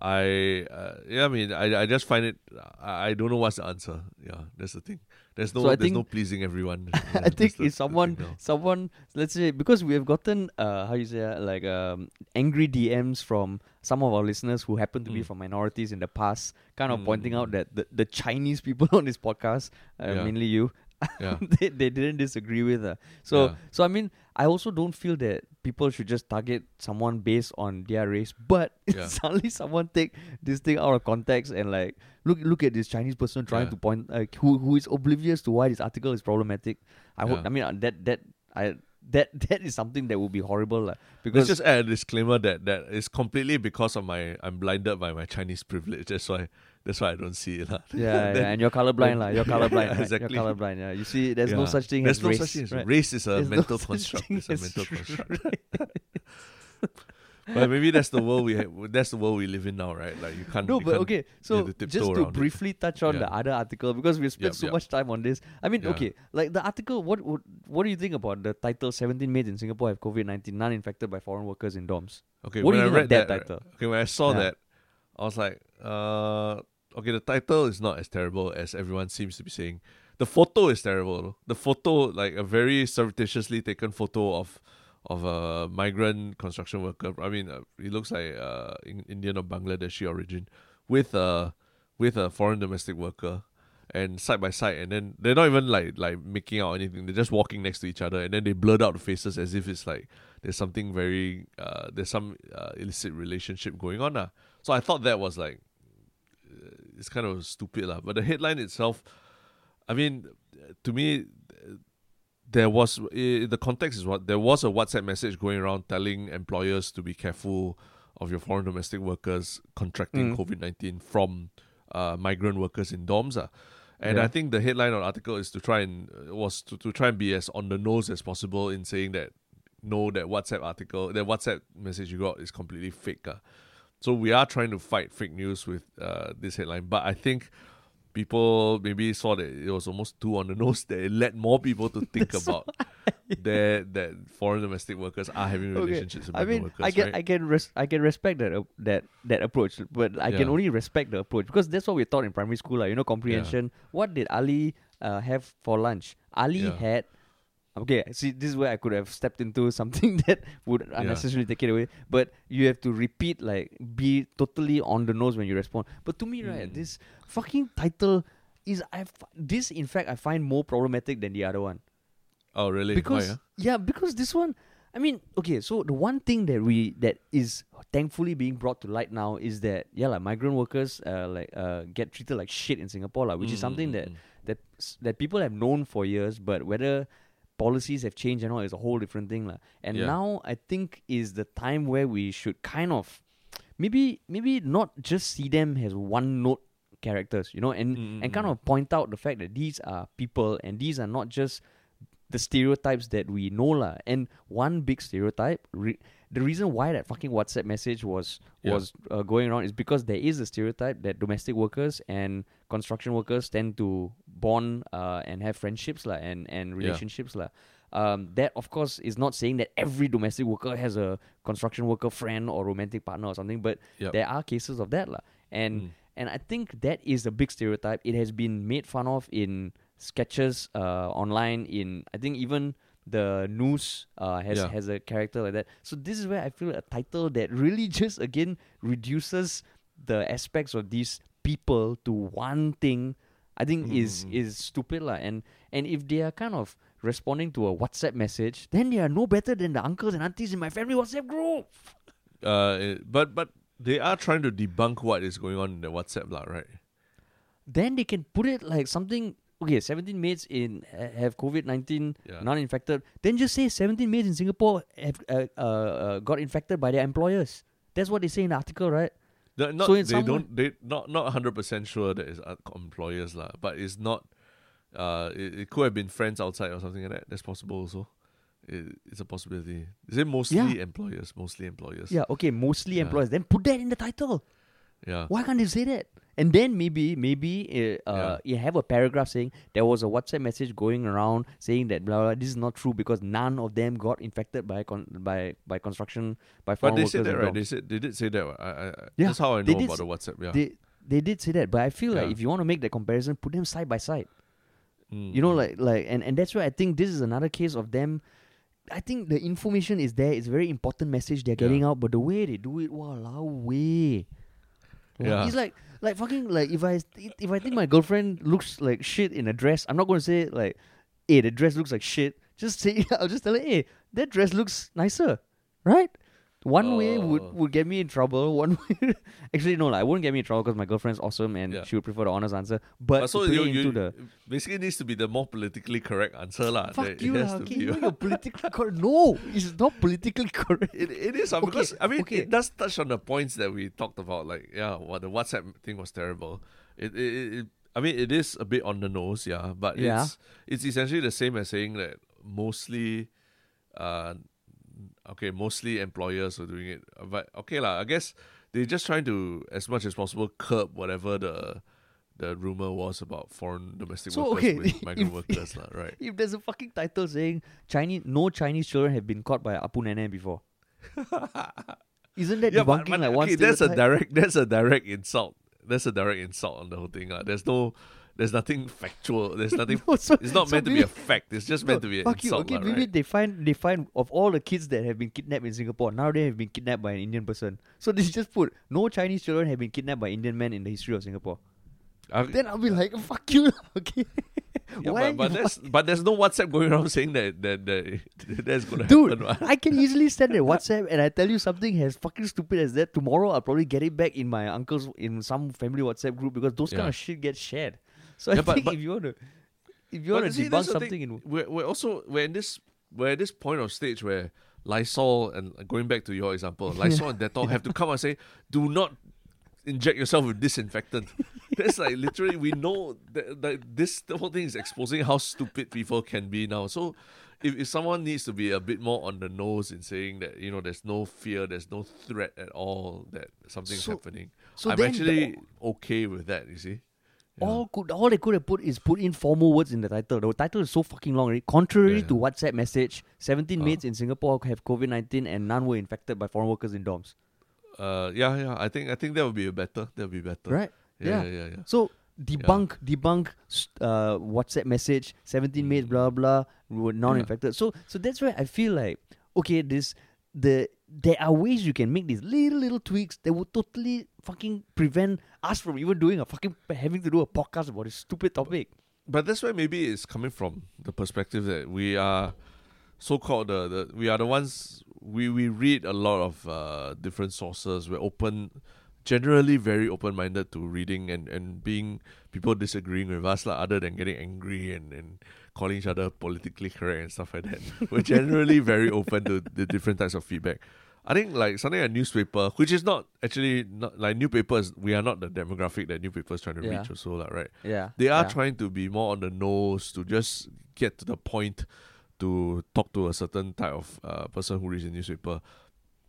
I uh, yeah, I mean, I, I just find it. I, I don't know what's the answer. Yeah, that's the thing. There's no So there's no pleasing everyone. *laughs* Yeah, I think the- if someone, someone, let's say, because we have gotten, uh, how you say, uh, like, um, angry DMs from some of our listeners who happen to be Mm. from minorities in the past, kind of pointing out Mm. that the, the Chinese people *laughs* on this podcast, uh, Yeah. mainly you, yeah, *laughs* they, they didn't disagree with. Uh. So, Yeah. so I mean, I also don't feel that people should just target someone based on their race. But *laughs* Yeah. suddenly someone take this thing out of context and like look look at this Chinese person trying Yeah. to point like who who is oblivious to why this article is problematic. I hope. I mean uh, that that I that *laughs* that is something that would be horrible. Let's because just add a disclaimer that that is completely because of my I'm blinded by my Chinese privilege. That's why that's why I don't see it. lah. yeah, *laughs* yeah, and you're colorblind lah. You're *laughs* Yeah, colorblind. right? exactly. You're colorblind. Yeah, you see, there's no such thing There's as no race. such thing as right? race is a There's mental such construct. It's a mental construct. *laughs* but maybe that's the world we ha- that's the world we live in now, right? Like you can't. No, you but can't- okay. So to just to around it. briefly touch on the other article because we spent Yep, so yep. much time on this. I mean, Yeah. okay, like the article. What would what do you think about the title? Seventeen maids in Singapore have COVID nineteen, none infected by foreign workers in dorms. Okay, What do you I think read that right- title? okay, when I saw Yeah. that, I was like, uh, okay, the title is not as terrible as everyone seems to be saying. The photo is terrible. The photo, like a very surreptitiously taken photo of of a migrant construction worker. I mean, uh, he looks like uh, in, Indian or Bangladeshi origin, with a with a foreign domestic worker. And side by side, and then they're not even like like making out anything. They're just walking next to each other, and then they blurred out the faces as if it's like there's something very uh, there's some uh, illicit relationship going on. lah. So I thought that was like uh, it's kind of stupid. lah. But the headline itself, I mean, uh, to me, uh, there was the context is what there was a WhatsApp message going around telling employers to be careful of your foreign domestic workers contracting Mm. COVID nineteen from uh, migrant workers in dorms. ah. And Yeah. I think the headline of the article is to try and uh, was to, to try and be as on the nose as possible in saying that no, that WhatsApp article, that WhatsApp message you got is completely fake. ah. So we are trying to fight fake news with uh, this headline, but I think people maybe saw that it was almost too on the *laughs* nose that it led more people to think about *laughs* that that foreign domestic workers are having Okay, relationships with I mean, workers. I can right? I can res- I can respect that uh, that that approach, but I can only respect the approach because that's what we taught in primary school. Like, you know, comprehension. What did Ali uh, have for lunch? Ali Yeah. had. Okay, see, this is where I could have stepped into *laughs* something that would unnecessarily take it away. But you have to repeat, like, be totally on the nose when you respond. But to me, right, Mm. this fucking title is I f- this in fact I find more problematic than the other one oh really? because Why, ah? yeah because this one i mean okay so the one thing that we that is thankfully being brought to light now is that yeah like migrant workers uh, like uh, get treated like shit in singapore like, which is Mm, something mm, that mm. that that people have known for years but whether policies have changed and all is a whole different thing lah. and Yeah. now i think is the time where we should kind of maybe maybe not just see them as one note characters you know and Mm, and kind of point out the fact that these are people and these are not just the stereotypes that we know lah. And one big stereotype, re- the reason why that fucking WhatsApp message was Yeah. was uh, going around is because there is a stereotype that domestic workers and construction workers tend to bond uh, and have friendships lah and and relationships lah. Um, that of course is not saying that every domestic worker has a construction worker friend or romantic partner or something, but Yep. there are cases of that lah. And Mm. and I think that is a big stereotype. It has been made fun of in sketches uh, online. In I think even the news uh, has Yeah. has a character like that. So this is where I feel a title that really *laughs* just again reduces the aspects of these people to one thing, I think is Mm. is stupid lah. And and if they are kind of responding to a WhatsApp message, then they are no better than the uncles and aunties in my family WhatsApp group. Uh, but but they are trying to debunk what is going on in the WhatsApp, lah, right? Then they can put it like something. Okay, 17 mates in ha- have COVID 19 Yeah. not infected. Then just say 17 mates in Singapore have uh, uh, uh, got infected by their employers. That's what they say in the article, right? The- not, So they don't they not not hundred percent sure that it's uh, employers lah, but it's not. Uh, it, it could have been friends outside or something like that. That's possible also. It, it's a possibility. Is it mostly Yeah. employers? Mostly employers. Yeah, okay, mostly Yeah. employers. Then put that in the title. Yeah. Why can't they say that? And then maybe, maybe uh, uh, you have a paragraph saying there was a WhatsApp message going around saying that blah, blah, this is not true because none of them got infected by con- by by construction by But they said that right. dogs. They said they did say that. I, I, Yeah, that's how I know about s- the WhatsApp. Yeah. They they did say that, but I feel like if you want to make that comparison, put them side by side. Mm, You know, mm. like like and, and that's why I think this is another case of them. I think the information is there. It's a very important message they're Yeah. getting out, but the way they do it, wow, way. Yeah. Like like fucking like if I if I think my girlfriend looks like shit in a dress, I'm not to say like, hey, the dress looks like shit. Just say *laughs* I'll just tell her, hey, that dress looks nicer, right? One way Uh. would, would get me in trouble. *laughs* One way, actually no, like, I wouldn't get me in trouble because my girlfriend's awesome and Yeah. she would prefer the honest answer. But Uh, so you, into you the basically it needs to be the more politically correct answer lah. Fuck That you, it has lah. to Okay, be- you know *laughs* politically correct. No, it's not politically correct. It, it is uh, *laughs* Okay, because I mean okay. it does touch on the points that we talked about. Like yeah, what the WhatsApp thing was terrible. It, it, it, it I mean it is a bit on the nose, yeah, but Yeah. it's it's essentially the same as saying that mostly, uh, okay, mostly employers are doing it. Uh, But okay lah, I guess they're just trying to as much as possible curb whatever the the rumor was about foreign domestic So, workers okay, with migrant *laughs* if- workers, lah, right? If there's a fucking title saying Chinese, no Chinese children have been caught by Apu Nene before, *laughs* isn't that yeah, but, debunking but like one okay, that's a direct that's a direct insult. That's a direct insult on the whole thing. Uh. There's no there's nothing factual. There's *laughs* nothing No, so- it's not so meant to be a fact. It's just No, meant to be an fuck you. Okay, lah, maybe right? they find they find of all the kids that have been kidnapped in Singapore, now they have been kidnapped by an Indian person. So they *laughs* just put no Chinese children have been kidnapped by Indian men in the history of Singapore. I- Then I'll be like, fuck you, *laughs* okay? yeah, Why? but, but there's but there's no WhatsApp going around saying that that, that that's gonna Dude, happen. what. I can easily send a WhatsApp and I tell you something as fucking stupid as that. Tomorrow I'll probably get it back in my uncle's in some family WhatsApp group because those kind of shit get shared. So Yeah, I but- think but- if you want to, if you want to debunk something thing. in we're, we're also we're in this we're at this point of stage where Lysol and uh, going back to your example, *laughs* Lysol and Dettol have to come and say, do not inject yourself with disinfectant. *laughs* That's like literally we know that, that this the whole thing is exposing how stupid people can be now. So if, if someone needs to be a bit more on the nose in saying that, you know, there's no fear, there's no threat at all that something's So- happening. so I'm actually the- okay with that, you see. Yeah. all could all they could have put is put in four more words in the title. The title is so fucking long already. Contrary Yeah. to WhatsApp message, 17 Uh. mates in Singapore have COVID 19 and none were infected by foreign workers in dorms. Uh, yeah, yeah. I think I think that would be a better. That would be better. Right? Yeah, Yeah. yeah, yeah. yeah. So debunk, debunk uh, WhatsApp message, 17 mates, blah blah, were non-infected. So so that's why I feel like okay, this the there are ways you can make these little little tweaks that would totally fucking prevent us from even doing a fucking having to do a podcast about this stupid topic. But that's why maybe it's coming from the perspective that we are so-called the, the we are the ones we we read a lot of uh, different sources. We're open, generally very open-minded to reading and and being people disagreeing with us, like, other than getting angry and and calling each other politically correct and stuff like that. *laughs* We're generally very open to the different types of feedback. I think like something like newspaper, which is not actually not like newspapers. We are not the demographic that newspapers trying to Yeah. reach, also, like, right? Yeah. They are yeah. trying to be more on the nose to just get to the point to talk to a certain type of uh, person who reads a newspaper.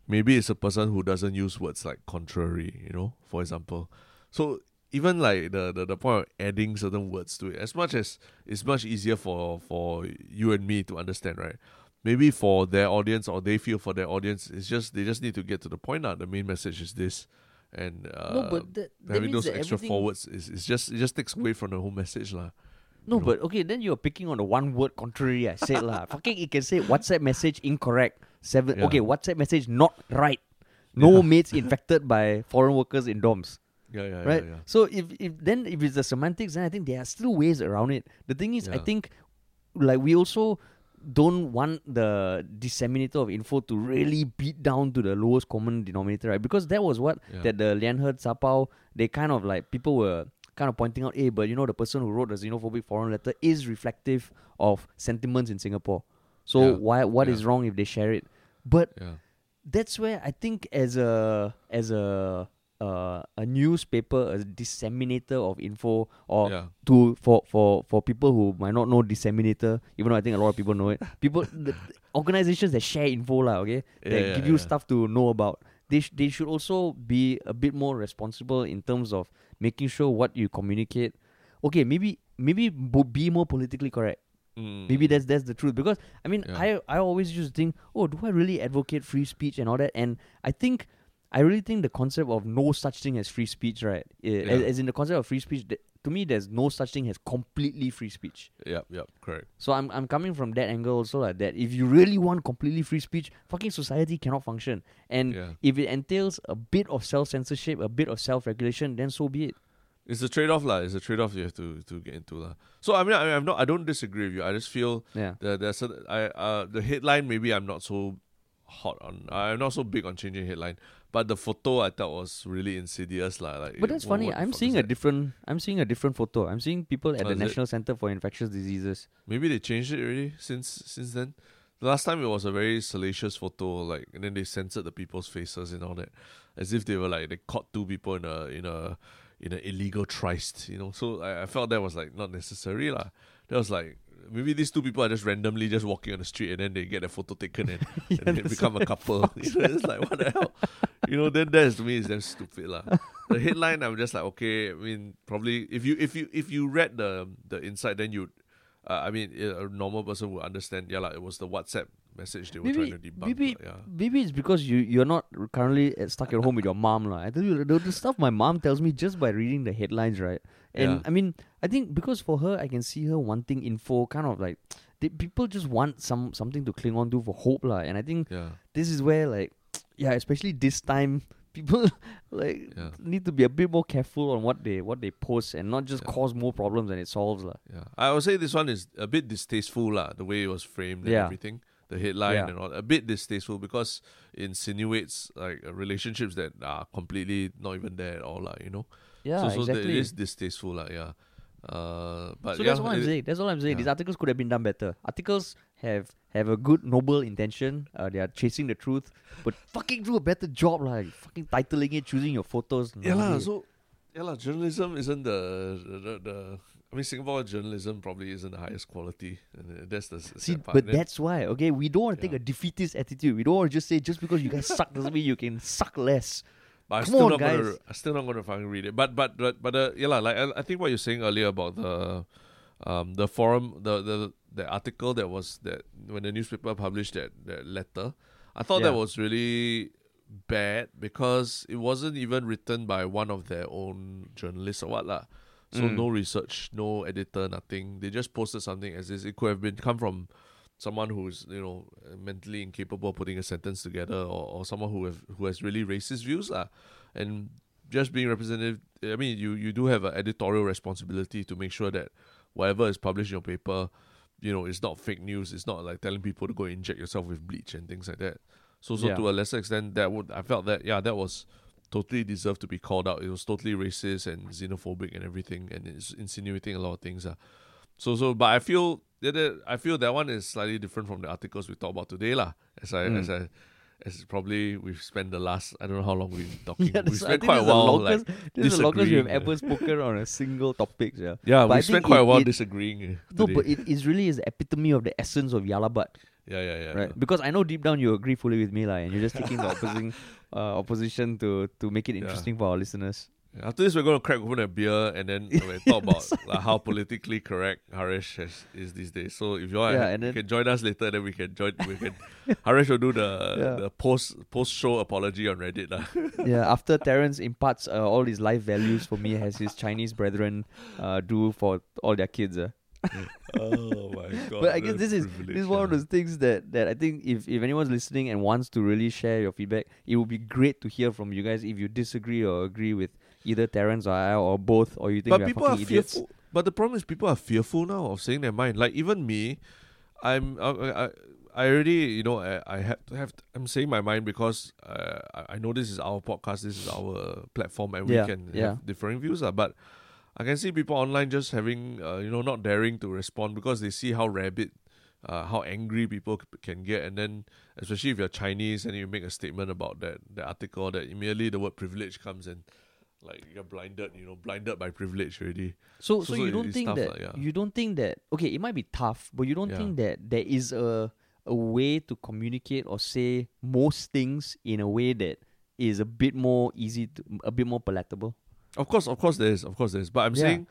Maybe it's a person who doesn't use words like contrary, you know, for example. So even like the, the, the point of adding certain words to it, as much as it's much easier for, for you and me to understand, right? Maybe for their audience or they feel for their audience, it's just they just need to get to the point now. The main message is this. And uh, no, but that, that having those extra forwards is, is just it just takes away from the whole message lah. No, you know. but okay, then you're picking on the one word contrary I said lah. *laughs* Fucking it can say WhatsApp message incorrect. Seven Yeah. okay, WhatsApp message not right. No Yeah. mates infected by foreign workers in dorms. Yeah, yeah, right? yeah, yeah. So if if then if it's the semantics, then I think there are still ways around it. The thing is, I think like we also don't want the disseminator of info to really beat down to the lowest common denominator, right? Because that was what Yeah. that the Lian He Zapao, they kind of like people were kind of pointing out, hey, but you know the person who wrote the xenophobic foreign letter is reflective of sentiments in Singapore. So Yeah. why what is Yeah. wrong if they share it? But yeah. that's where I think as a as a uh, a newspaper, a disseminator of info, or yeah. to for for for people who might not know disseminator, even though I think a lot of people know it. People, *laughs* the, organizations that share info, lah, okay, that Yeah, yeah, give you yeah. stuff to know about. They sh- they should also be a bit more responsible in terms of making sure what you communicate. Okay, maybe maybe be more politically correct. Mm. Maybe that's that's the truth because I mean Yeah. I I always used to think oh do I really advocate free speech and all that and I think I really think the concept of no such thing as free speech right as, Yeah. as in the concept of free speech th- to me there's no such thing as completely free speech Yep, yep, correct. so I'm I'm coming from that angle also like that if you really want completely free speech fucking society cannot function and Yeah. if it entails a bit of self censorship a bit of self regulation then so be it It's a trade off, lah. It's a trade off you have to to get into, lah. So I mean, I, I'm not. I don't disagree with you. I just feel yeah that there's a, I uh the headline maybe I'm not so hot on. I'm not so big on changing headline, but the photo I thought was really insidious, lah. Like, But that's what- funny. what I'm seeing a that? different. I'm seeing a different photo. I'm seeing people at Oh, the is it? National Center for Infectious Diseases. Maybe they changed it already since since then. The last time it was a very salacious photo, like, and then they censored the people's faces and all that, as if they were like they caught two people in a in a in an illegal tryst, you know. So I, I felt that was like not necessary, lah. That was like maybe these two people are just randomly just walking on the street and then they get a photo taken and, *laughs* and they become a couple. *laughs* You know, it's like what the hell, you know. Then that is to me is damn stupid, lah. The headline, I'm just like okay. I mean, probably if you if you if you read the the inside, then you. Uh, I mean, a normal person would understand. Yeah, like it was the WhatsApp message they were Maybe, trying to debunk. maybe, yeah. maybe it's because you you're not currently stuck at home with your mom, lah. I tell you the, the stuff my mom tells me just by reading the headlines, right? And Yeah. I mean, I think because for her, I can see her wanting info, kind of like they, people just want some something to cling on to for hope, lah. And I think Yeah, this is where like, *tsk* yeah, especially this time. *laughs* People like Yeah. need to be a bit more careful on what they what they post and not just cause more problems than it solves lah. yeah. I would say this one is a bit distasteful, lah. The way it was framed and everything, the headline Yeah. and all, a bit distasteful because it insinuates like uh, relationships that are completely not even there at all, lah. You know. Yeah, so so exactly. it is distasteful, lah. Yeah. Uh, but so yeah, that's what I'm saying. That's all I'm saying. yeah. These articles could have been done better. Articles have have a good noble intention. Uh, they are chasing the truth, but fucking do a better job, like fucking titling it, choosing your photos. Yeah. Nah, So, yeah, lah. Journalism isn't the, the, the. I mean, Singapore journalism probably isn't the highest quality, and uh, that's the See, part. but that's why. Okay, we don't want to take a defeatist attitude. We don't want to just say just because you guys suck doesn't mean you can suck less. But I'm Come still on, not gonna. I'm still not gonna fucking read it. But but but but uh, yeah, lah, like I, I think what you're saying earlier about the, um, the forum, the the the article that was that when the newspaper published that that letter, I thought that was really bad because it wasn't even written by one of their own journalists or what lah. So Mm. no research, no editor, nothing. They just posted something as is. It could have been come from someone who's you know mentally incapable of putting a sentence together, or, or someone who have who has really racist views lah. And just being representative, I mean, you you do have an editorial responsibility to make sure that whatever is published in your paper, you know, it's not fake news. It's not like telling people to go inject yourself with bleach and things like that. So so Yeah. to a lesser extent, that would I felt that yeah, that was totally deserved to be called out. It was totally racist and xenophobic and everything, and it's insinuating a lot of things. Uh. So so, but I feel that I feel that one is slightly different from the articles we talked about today, lah. As I Mm. as I as probably we've spent the last I don't know how long we've been talking. *laughs* Yeah, we spent quite a while. longest. like, this is the longest we have ever spoken on a single topic. Yeah. yeah, we spent quite a while it- disagreeing. uh, No, today. but it is really is the epitome of the essence of Yah Lah But. yeah, yeah, yeah, right? yeah. Because I know deep down you agree fully with me, like, and you're just taking the opposing *laughs* uh, opposition to to make it Yeah. interesting for our listeners. After this, we're going to crack open a beer and then we'll talk about *laughs* like, how politically correct Harish has, is these days. So if you want, Yeah, you and then- can join us later. Then we can join. We can. Harish will do the *laughs* Yeah. the post post show apology on Reddit. lah. *laughs* yeah, after Terence imparts uh, all his life values for me as his Chinese brethren uh, do for all their kids. Uh. oh my god! But I guess this is this is one of those things that, that I think if, if anyone's listening and wants to really share your feedback, it would be great to hear from you guys if you disagree or agree with either Terrence or I or both, or you think but people are fucking idiots? fearful. But the problem is people are fearful now of saying their mind. Like even me, I'm I I, I already you know I, I have to have I'm saying my mind because uh, I I know this is our podcast, this is our platform, and Yeah, we can yeah. have differing views. Uh, but I can see people online just having uh, you know not daring to respond because they see how rabid. Uh, how angry people c- can get, and then especially if you're Chinese and you make a statement about that that article, that immediately the word privilege comes in, like you're blinded, you know, blinded by privilege already. So, So- so, so you don't think tough that lah, yeah. you don't think that okay, it might be tough, but you don't Yeah. think that there is a a way to communicate or say most things in a way that is a bit more easy to a bit more palatable. Of course, of course there is, of course there is. But I'm Yeah. saying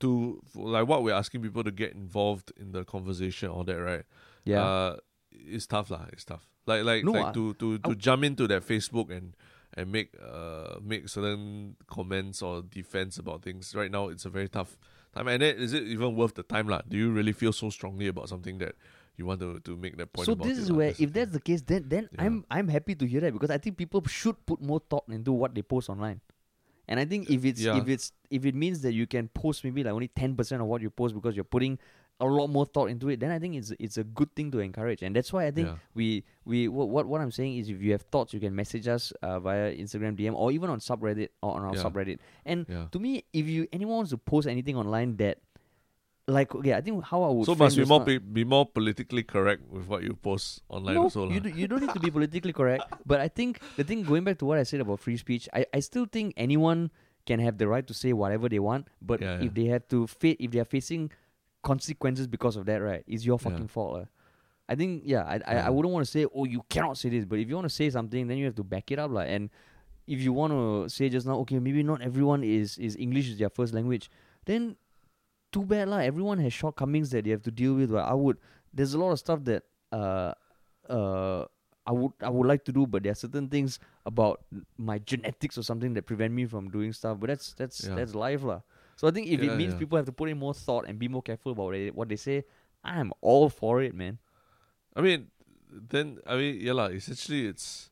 to like what we're asking people to get involved in the conversation, all that, right? Yeah. Uh, it's tough lah. It's tough. Like like No, like I- to to to I- jump into that Facebook and and make uh make certain comments or defense about things. Right now, it's a very tough time. And then, is it even worth the time lah? Do you really feel so strongly about something that you want to to make that point? so this it is where That's if that's the case then then Yeah. i'm i'm happy to hear that because i think people should put more thought into what they post online and i think if it's Yeah. if it's if it means that you can post maybe like only 10% of what you post because you're putting a lot more thought into it then i think it's it's a good thing to encourage and that's why i think Yeah. we we what, what what i'm saying is if you have thoughts you can message us uh, via instagram dm or even on subreddit or on our Yeah. subreddit and yeah. to me if you anyone wants to post anything online that like okay i think how i would So must be more now- be, more politically correct with what you post online no, also you, do, you don't need to be politically correct. *laughs* But I think the thing, going back to what I said about free speech, I, I still think anyone can have the right to say whatever they want. But Yeah, yeah. if they have to fit, if they are facing consequences because of that, right, it's your Yeah. fucking fault. lah. I think, yeah, I, I, Yeah. I wouldn't want to say, oh, you cannot say this. But if you want to say something, then you have to back it up. lah. And if you want to say just now, okay, maybe not everyone is, is English is their first language, then too bad lah. Everyone has shortcomings that they have to deal with. But I would, there's a lot of stuff that uh, uh, I would I would like to do, but there are certain things about my genetics or something that prevent me from doing stuff. But that's that's Yeah. that's life lah. So I think if Yeah, it means yeah. people have to put in more thought and be more careful about it, what they say, I'm all for it, man. I mean, then I mean, yeah lah. Essentially, it's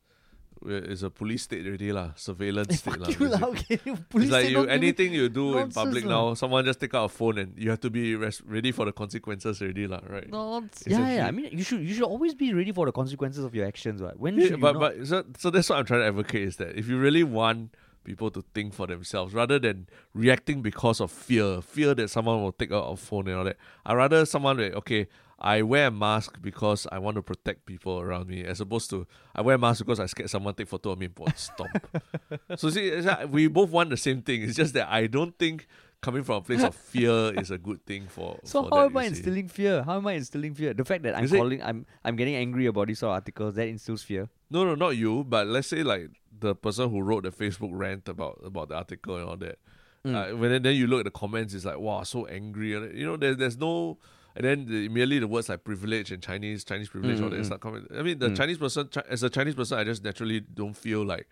it's a police state already lah, surveillance *laughs* state lah. You basically. okay. *laughs* Police it's like you don't give me- anything you do in public lah. now, someone just take out a phone and you have to be res- ready for the consequences already lah, right? No, yeah, yeah. I mean, you should you should always be ready for the consequences of your actions, right? When Yeah, but but so, so that's what I'm trying to advocate is that if you really want people to think for themselves rather than reacting because of fear, fear that someone will take out a phone and all that. I rather someone that okay, I wear a mask because I want to protect people around me, as opposed to I wear a mask because I scared someone take photo of me and stomp. *laughs* so see, we both want the same thing. It's just that I don't think coming from a place of fear is a good thing for. *laughs* So for how that, am I instilling fear? How am I instilling fear? The fact that I'm Is it- calling, I'm I'm getting angry about these sort of articles that instills fear. No, no, not you. But let's say like the person who wrote the Facebook rant about about the article and all that. Mm. Uh, when then, then you look at the comments, it's like wow, so angry. And, You know, there's there's no. And then the, immediately the words like privilege and Chinese Chinese privilege all Mm, that mm, coming. I mean, the Mm. Chinese person as a Chinese person, I just naturally don't feel like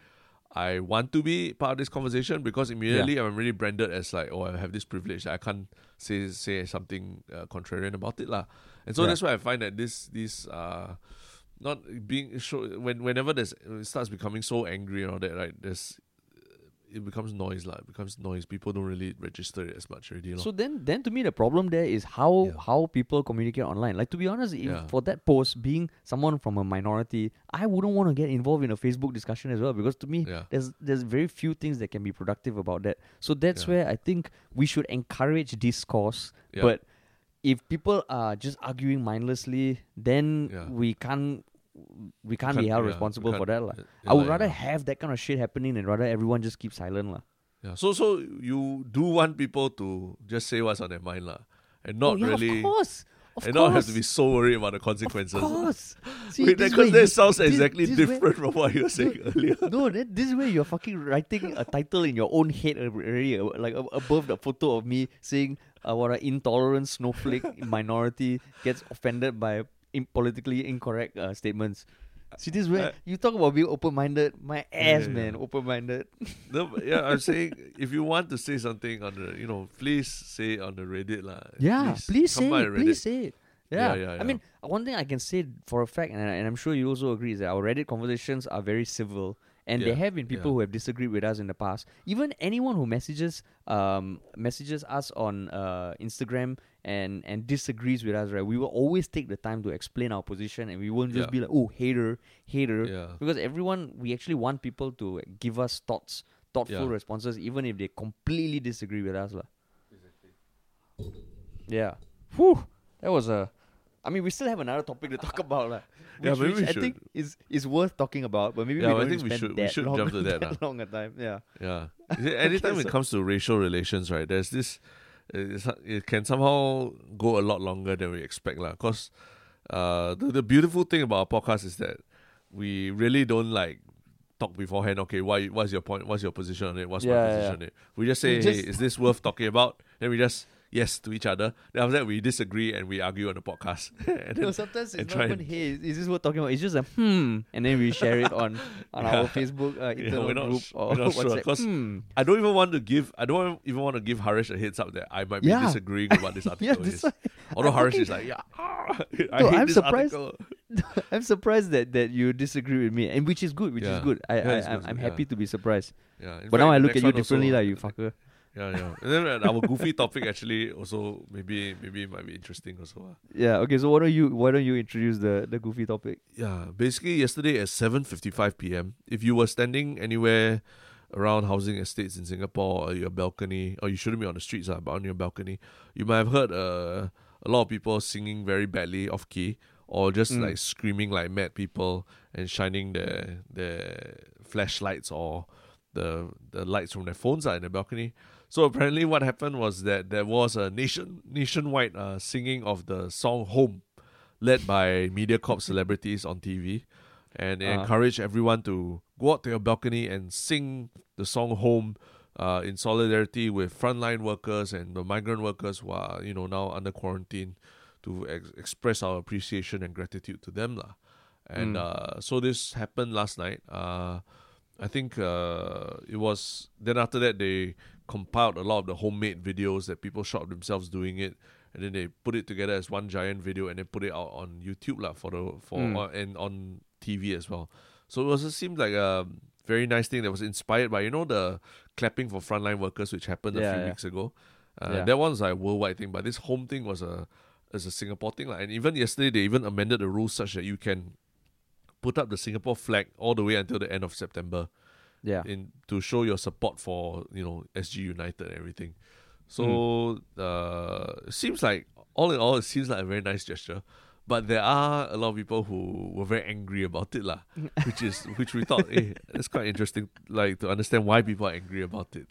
I want to be part of this conversation because immediately I'm really branded as like, oh, I have this privilege. I can't say say something uh, contrarian about it lah. And so Yeah. that's why I find that this this uh not being show when whenever there's it starts becoming so angry and all that right there's it becomes noise like It becomes noise. People don't really register it as much already. lor. So then, then to me, the problem there is how Yeah. how people communicate online. Like to be honest, if Yeah. for that post, being someone from a minority, I wouldn't want to get involved in a Facebook discussion as well because to me, yeah. there's there's very few things that can be productive about that. So that's Yeah. where I think we should encourage discourse. Yeah. But if people are just arguing mindlessly, then Yeah. we can't we can't, be held yeah, responsible for that. yeah, I would rather have that kind of shit happening and rather everyone just keep silent. lah. Yeah. So so you do want people to just say what's on their mind lah, and not oh, yeah, really, Of course. Of and course. not have to be so worried about the consequences. Of course. *laughs* See, Wait, because way that sounds this- exactly this way- different from what you were saying *laughs* earlier. *laughs* No, that, this way you're fucking writing a title in your own head already, uh, like above the photo of me saying uh, what an intolerant snowflake minority gets offended by in politically incorrect uh, statements. See, this way Uh, you talk about being open-minded. My ass, yeah, man, yeah. open-minded. *laughs* No, yeah, I'm saying if you want to say something on the, you know, please say on the Reddit lah. Yeah, please, come say it. Please say it. Yeah. Yeah, yeah, I mean, one thing I can say for a fact, and, and I'm sure you also agree, is that our Reddit conversations are very civil. And Yeah, there have been people yeah. who have disagreed with us in the past. Even anyone who messages um messages us on uh Instagram and and disagrees with us, right? We will always take the time to explain our position, and we won't just Yeah. be like, "Oh, hater, hater," Yeah. because everyone we actually want people to give us thoughts, thoughtful Yeah. responses, even if they completely disagree with us, lah. Yeah. Whew. That was a. I mean, we still have another topic to talk *laughs* about, lah. Yeah, maybe we I should. think is is worth talking about, but maybe Yeah, we I don't think we spend should- we that should long, jump to *laughs* that, lah. long a time. Yeah. Yeah. Anytime Okay, it *laughs* comes to racial relations, right, there's this, it can somehow go a lot longer than we expect. Because uh, the, the beautiful thing about our podcast is that we really don't like talk beforehand. Okay, why, what's your point? What's your position on it? What's Yeah, my yeah, position on it? We just say, We hey, is this worth talking about? Then we just yes to each other. Then after that, we disagree and we argue on the podcast. *laughs* and No, then, sometimes and it's not even hey, is this worth talking about? It's just a hmm, and then we share it on on our *laughs* Facebook uh, Yeah, internal not group sh- or we're *laughs* sure, hmm. I don't even want to give. I don't even want to give Harish a heads up that I might be Yeah. disagreeing about this article Yeah, is. that's why. Although Harish is like, yeah, ah, I No, hate I'm this surprised- article. I'm surprised that that you disagree with me, and which is good, which is good. I, Yeah, I I'm, yeah. happy to be surprised. Yeah, in But now I look at you differently, also- like you fucker. Yeah, yeah. And then uh, our goofy topic actually also maybe maybe it might be interesting also. ah. Yeah. Okay. So why don't you why don't you introduce the the goofy topic? Yeah, basically yesterday at seven fifty five p.m. If you were standing anywhere around housing estates in Singapore or your balcony, or you shouldn't be on the streets, uh, but on your balcony, you might have heard uh, a lot of people singing very badly off key, or just Mm. like screaming like mad people and shining their their flashlights or the the lights from their phones are in the balcony. So apparently, what happened was that there was a nation nationwide uh, singing of the song "Home," led by MediaCorp celebrities on TV, and they Uh-huh. encouraged everyone to go out to your balcony and sing the song "Home." Uh, in solidarity with frontline workers and the migrant workers who are, you know, now under quarantine, to ex- express our appreciation and gratitude to them, lah. And Mm. uh, so this happened last night. Uh, I think uh, it was then after that they compiled a lot of the homemade videos that people shot themselves doing it, and then they put it together as one giant video and then put it out on YouTube lah for the for Mm. on- and on TV as well. So it was it seemed like a very nice thing that was inspired by you know the clapping for frontline workers which happened a few yeah. weeks ago. Uh, Yeah. That one was like a worldwide thing, but this home thing was a is a Singapore thing. Like, and even yesterday they even amended the rules such that you can put up the Singapore flag all the way until the end of September Yeah. in to show your support for you know SG United and everything. So Hmm. uh, it seems like all in all, it seems like a very nice gesture. But there are a lot of people who were very angry about it, lah. *laughs* which is which we thought, hey, it's quite interesting, like to understand why people are angry about it.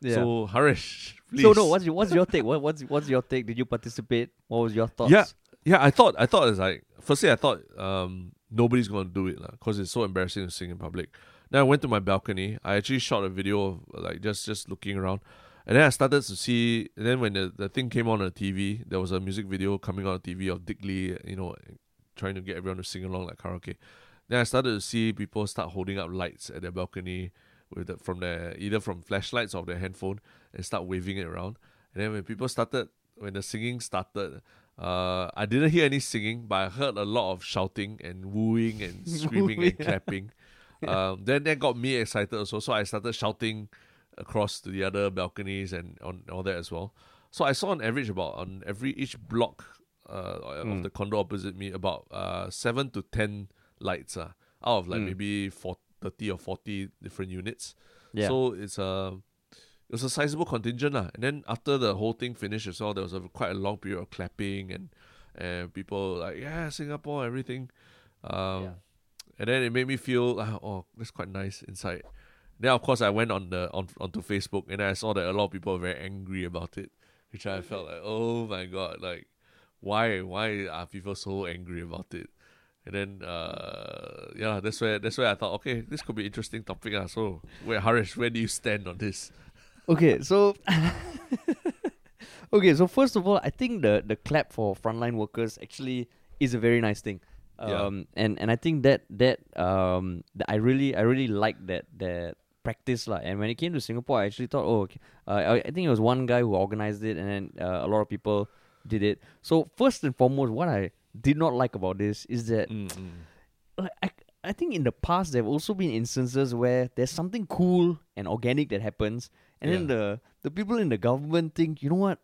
Yeah. So Harish, please. So no, what's your what's your take? What what's what's your take? Did you participate? What was your thoughts? Yeah, yeah. I thought I thought it's like firstly I thought um nobody's gonna do it because it's so embarrassing to sing in public. Then I went to my balcony. I actually shot a video of like just just looking around, and then I started to see. And then when the, the thing came on the TV, there was a music video coming on the TV of Dick Lee, you know, trying to get everyone to sing along like karaoke. Then I started to see people start holding up lights at their balcony with the, from their either from flashlights or their handphone and start waving it around. And then when people started, when the singing started, uh, I didn't hear any singing, but I heard a lot of shouting and wooing and *laughs* screaming and clapping. *laughs* Um, then that got me excited also, so I started shouting across to the other balconies and on all that as well. So I saw on average about on every each block uh, of Mm. the condo opposite me about uh, seven to ten lights uh, out of like Mm. maybe four, 30 or 40 different units. Yeah. So it's a it was a sizable contingent lah. And then after the whole thing finished as well, there was a quite a long period of clapping and and people like yeah Singapore everything. Um, Yeah. And then it made me feel oh that's quite nice inside. Then of course I went on the on onto Facebook and I saw that a lot of people were very angry about it, which I felt like oh my god like why why are people so angry about it? And then uh yeah that's where that's where I thought okay this could be interesting topic ah. So where Harish where do you stand on this? Okay, so *laughs* okay, so first of all, I think the the clap for frontline workers actually is a very nice thing. Yeah. Um, and and I think that that um, that I really I really like that that practice lah. And when it came to Singapore, I actually thought, oh, okay. uh, I, I think it was one guy who organized it, and then uh, a lot of people did it. So first and foremost, what I did not like about this is that Mm-mm. like I, I think in the past there have also been instances where there's something cool and organic that happens, and then the the people in the government think, you know what?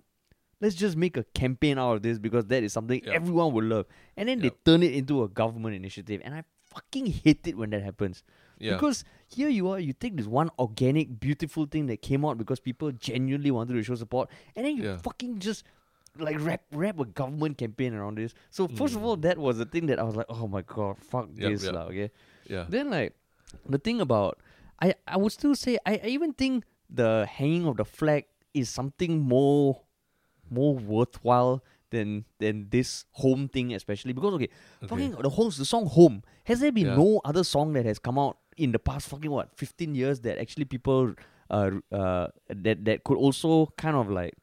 Let's just make a campaign out of this because that is something Yep. everyone will love, and then Yep. they turn it into a government initiative, and I fucking hate it when that happens. Yeah. Because here you are, you take this one organic, beautiful thing that came out because people genuinely wanted to show support, and then you Yeah. fucking just like wrap wrap a government campaign around this. So first of Mm. all, that was the thing that I was like, oh my god, fuck Yep, this yep. lah, okay. yeah. Then like the thing about I I would still say I, I even think the hanging of the flag is something more more worthwhile than than this home thing especially because okay, fucking the whole the song home has there been Yeah. no other song that has come out in the past fucking what 15 years that actually people uh uh that that could also kind of like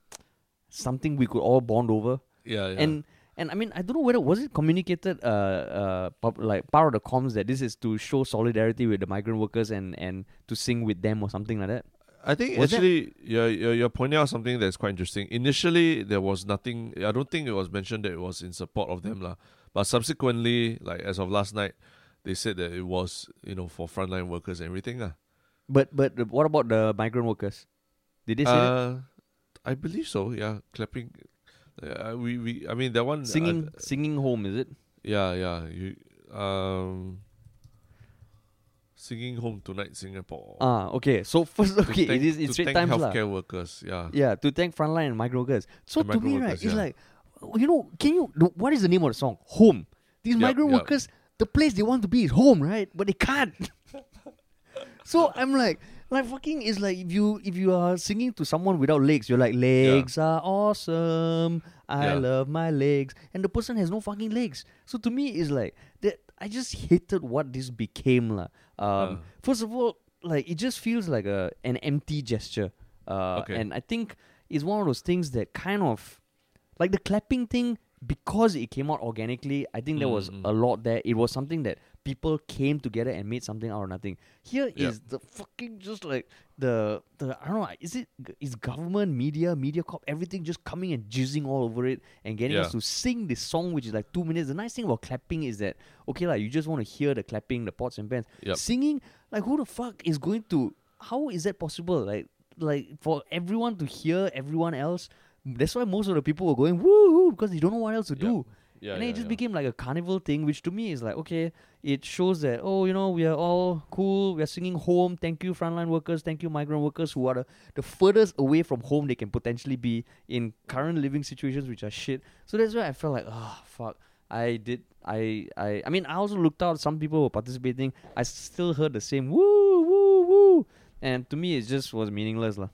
something we could all bond over Yeah, yeah. and and I mean I don't know whether was it communicated uh uh pub- like part of the comms that this is to show solidarity with the migrant workers and and to sing with them or something like that. I think Was actually you're, you're you're pointing out something that's quite interesting. Initially, there was nothing. I don't think it was mentioned that it was in support of them, lah. But subsequently, like as of last night, they said that it was you know for frontline workers and everything, lah. But but what about the migrant workers? Did they say that? Uh, I believe so. Yeah, clapping. Uh, we we. I mean that one. uh, singing singing home is it? yeah, yeah. You um. Singing home tonight, Singapore. Ah okay. So first okay thank- it is in to thank times healthcare workers. Yeah. Yeah, to thank frontline and migrant workers. So And to me, right, workers, it's like, you know, can you? What is the name of the song? Home. These Yup, migrant yup. workers, the place they want to be is home, right? But they can't. *laughs* so I'm like, like fucking is like if you if you are singing to someone without legs, you're like legs are awesome. I Yeah. love my legs, and the person has no fucking legs. So to me, it's like that. I just hated what this became, lah. Um, Uh. First of all, like it just feels like a an empty gesture. Uh, Okay. And I think it's one of those things that kind of, like the clapping thing, because it came out organically. I think there was Mm, mm. a lot there. It was something that people came together and made something out of nothing. Here is Yep. the fucking just like the the I don't know. Is it is government media MediaCorp everything just coming and jizzing all over it and getting us to sing this song which is like two minutes. The nice thing about clapping is that okay like you just want to hear the clapping, the pots and pans. Yep. Singing like who the fuck is going to? How is that possible? Like like for everyone to hear everyone else. That's why most of the people were going woo woo because they don't know what else to Yep. do. Yeah. and then yeah, it just yeah. became like a carnival thing, which to me is like, okay, it shows that, oh, you know, we are all cool. We are singing home. Thank you, frontline workers. Thank you, migrant workers who are the, the furthest away from home they can potentially be in current living situations, which are shit. So that's why I felt like, oh, fuck. I did. I, I, I mean, I also looked out. Some people were participating. I still heard the same woo, woo, woo. And to me, it just was meaningless. lah.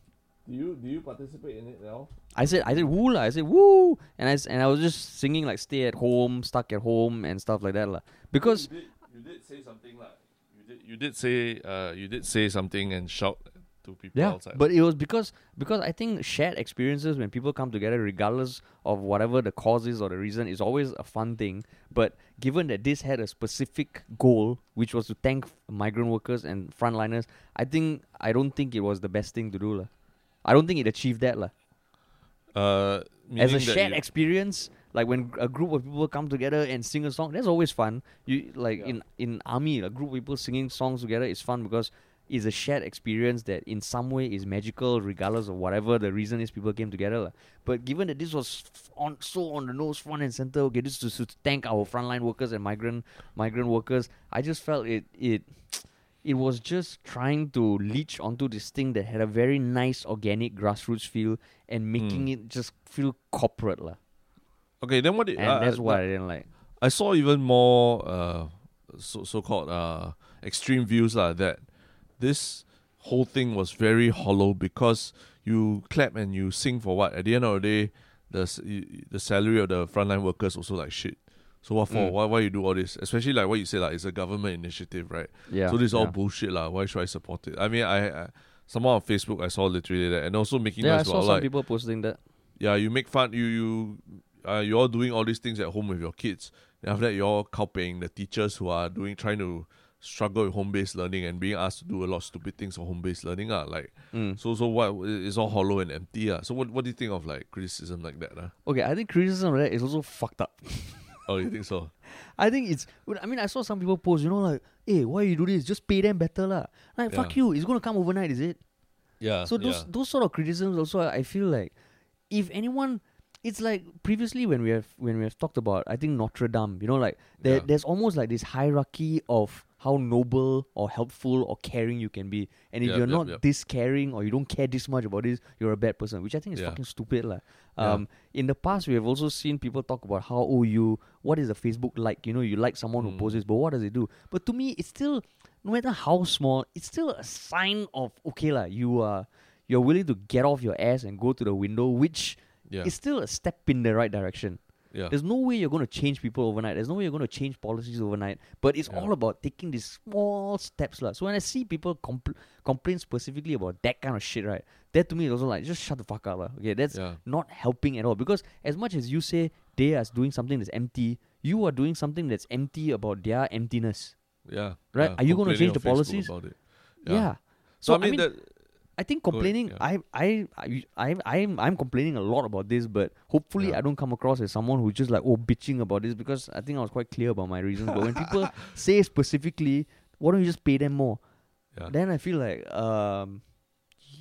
Do you do you participate in it now? I said I said woo lah. I said woo, and I s- and I was just singing like stay at home, stuck at home, and stuff like that lah. Because you did, you did say something like you did you did say uh you did say something and shout to people yeah, outside. but it was because because I think shared experiences when people come together, regardless of whatever the cause is or the reason, is always a fun thing. But given that this had a specific goal, which was to thank migrant workers and frontliners, I think I don't think it was the best thing to do lah. I don't think it achieved that lah. uh, as a shared experience like when a group of people come together and sing a song that's always fun you like Yeah. in in army a group of people singing songs together is fun because it's a shared experience that in some way is magical regardless of whatever the reason is people came together lah. but given that this was f- on so on the nose front and center okay this is to, to thank our frontline workers and migrant migrant workers i just felt it it it was just trying to leech onto this thing that had a very nice organic grassroots feel and making Mm. it just feel corporate lah. okay. Then what? Did, And uh, that's uh, what I didn't like. I saw even more uh so so called uh extreme views lah that this whole thing was very hollow because you clap and you sing for what? At the end of the day, the the salary of the frontline workers also like shit. So what for? Mm. Why why you do all this? Especially like what you say like it's a government initiative, right? Yeah. so this is all yeah. bullshit lah. Why should I support it? I mean, I, I someone on Facebook I saw literally that, and also making Yeah, I saw about some like people posting that. yeah, you make fun. You you uh, you're all doing all these things at home with your kids. And after that, you're all copying the teachers who are doing trying to struggle with home based learning and being asked to do a lot of stupid things for home based learning. Uh, like Mm. so so what it's all hollow and empty. Uh. So what what do you think of like criticism like that? Uh? Okay, I think criticism of that is also fucked up. *laughs* Oh, you think so? I think it's. I mean, I saw some people post, you know, like, "Hey, why you do this? Just pay them better, lah." Like, fuck you. It's gonna come overnight, is it? Yeah. So those those sort of criticisms also, I feel like, if anyone, it's like previously when we have when we have talked about, I think Notre Dame. You know, like there, Yeah. there's almost like this hierarchy of how noble or helpful or caring you can be, and if Yep, you're yep, not yep. this caring or you don't care this much about this, you're a bad person. Which I think is Yeah. fucking stupid. Yeah. Um, in the past, we have also seen people talk about how oh you what is a Facebook like? You know, you like someone who Mm. poses, but what does it do? But to me, it's still no matter how small, it's still a sign of okay lah. You are you're willing to get off your ass and go to the window, which yeah. is still a step in the right direction. Yeah. There's no way you're going to change people overnight. There's no way you're going to change policies overnight. But it's Yeah. all about taking these small steps. lah. So when I see people compl- complain specifically about that kind of shit, right, that to me is also like, just shut the fuck up. lah. Okay, that's yeah. not helping at all. Because as much as you say they are doing something that's empty, you are doing something that's empty about their emptiness. Yeah. Right? Are you gonna change the Facebook policies? Yeah. So, So, I mean, mean that I think complaining. yeah. I, I, I, I, I'm, I'm complaining a lot about this, but hopefully Yeah. I don't come across as someone who's just like oh bitching about this because I think I was quite clear about my reasons. but when people *laughs* say specifically, why don't you just pay them more? Yeah. Then I feel like, um,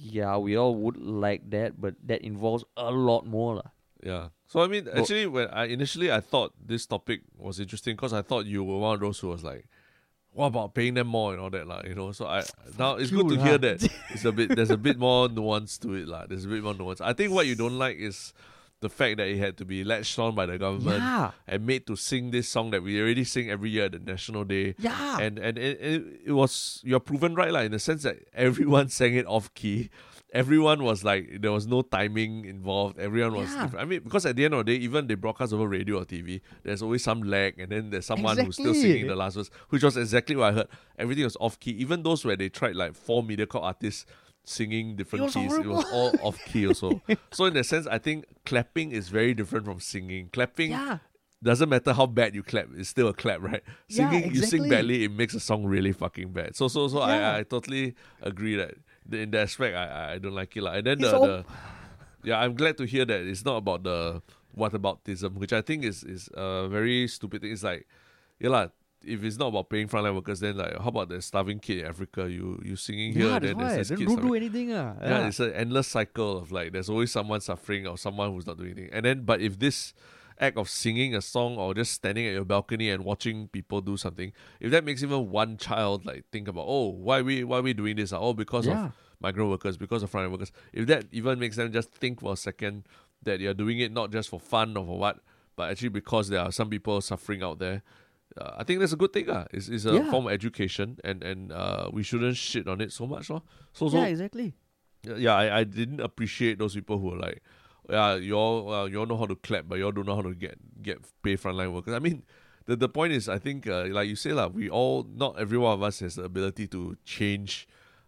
yeah, we all would like that, but that involves a lot more, lah. Yeah. So I mean, actually, when I initially I thought this topic was interesting because I thought you were one of those who was like, "What about paying them more and all that, lah?" You know. So I now it's good to hear that it's a bit there's a bit more nuance to it, lah. There's a bit more nuance. I think what you don't like is the fact that it had to be latched on by the government Yeah, and made to sing this song that we already sing every year at the National Day. yeah, And and it, it, it was you're proven right, like in the sense that everyone *laughs* sang it off key. Everyone was like there was no timing involved. Everyone was Yeah. different. I mean, because at the end of the day, even they broadcast over radio or TV, there's always some lag, and then there's someone who's still singing the last verse, which was exactly what I heard. Everything was off key. Even those where they tried like four MediaCorp artists singing different was keys, it was all off key also. *laughs* so in that sense, I think clapping is very different from singing. Clapping yeah. doesn't matter how bad you clap, it's still a clap, right? Yeah, Singing, you sing badly, it makes a song really fucking bad. So, so, so Yeah. I, I totally agree that in that aspect, I, I- don't like it, lah. And then the, all- the, yeah, I'm glad to hear that it's not about the whataboutism, which I think is is a very stupid thing. It's like, yeah, lah. If it's not about paying frontline workers, then like, how about the starving kid in Africa? You you singing here, yeah, then there's this kid don't do anything, ah. Yeah, it's an endless cycle of like there's always someone suffering or someone who's not doing anything. And then but if this act of singing a song or just standing at your balcony and watching people do something, if that makes even one child like think about, oh, why we why we doing this? Oh, because Yeah. of migrant workers, because of foreign workers. If that even makes them just think for a second that you're doing it not just for fun or for what, but actually because there are some people suffering out there. Uh, I think that's a good thing. Uh. It's, it's a Yeah. form of education and, and uh, we shouldn't shit on it so much. lor. So, so yeah, exactly. yeah, yeah, I, I didn't appreciate those people who are like, yeah, you all uh, you all know how to clap, but you all don't know how to get get pay frontline workers. I mean, the the point is, I think, uh, like you say, lah, we all not every one of us has the ability to change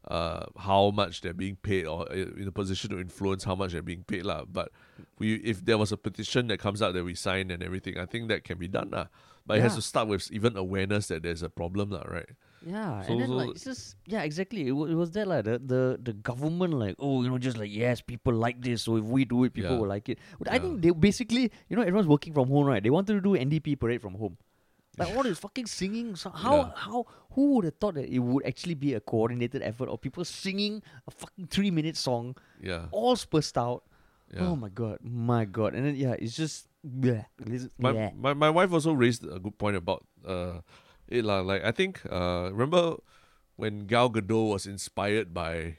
uh how much they're being paid or uh, in a position to influence how much they're being paid lah. But we if there was a petition that comes out that we sign and everything, I think that can be done lah. But it has to start with even awareness that there's a problem lah, right? Yeah, So- and then so- like it's just yeah, exactly. It, wa- it was that like the, the the government like oh you know just like yes people like this so if we do it people Yeah. will like it. But I think they basically you know everyone's working from home right. They wanted to do NDP parade from home. Like all this fucking singing. So how Yeah. how who would have thought that it would actually be a coordinated effort of people singing a fucking three minute song Yeah. all spaced out. yeah. Oh my god, my god, and then yeah, it's just bleh, my, my my wife also raised a good point about uh it lah. Like I think uh remember when Gal Gadot was inspired by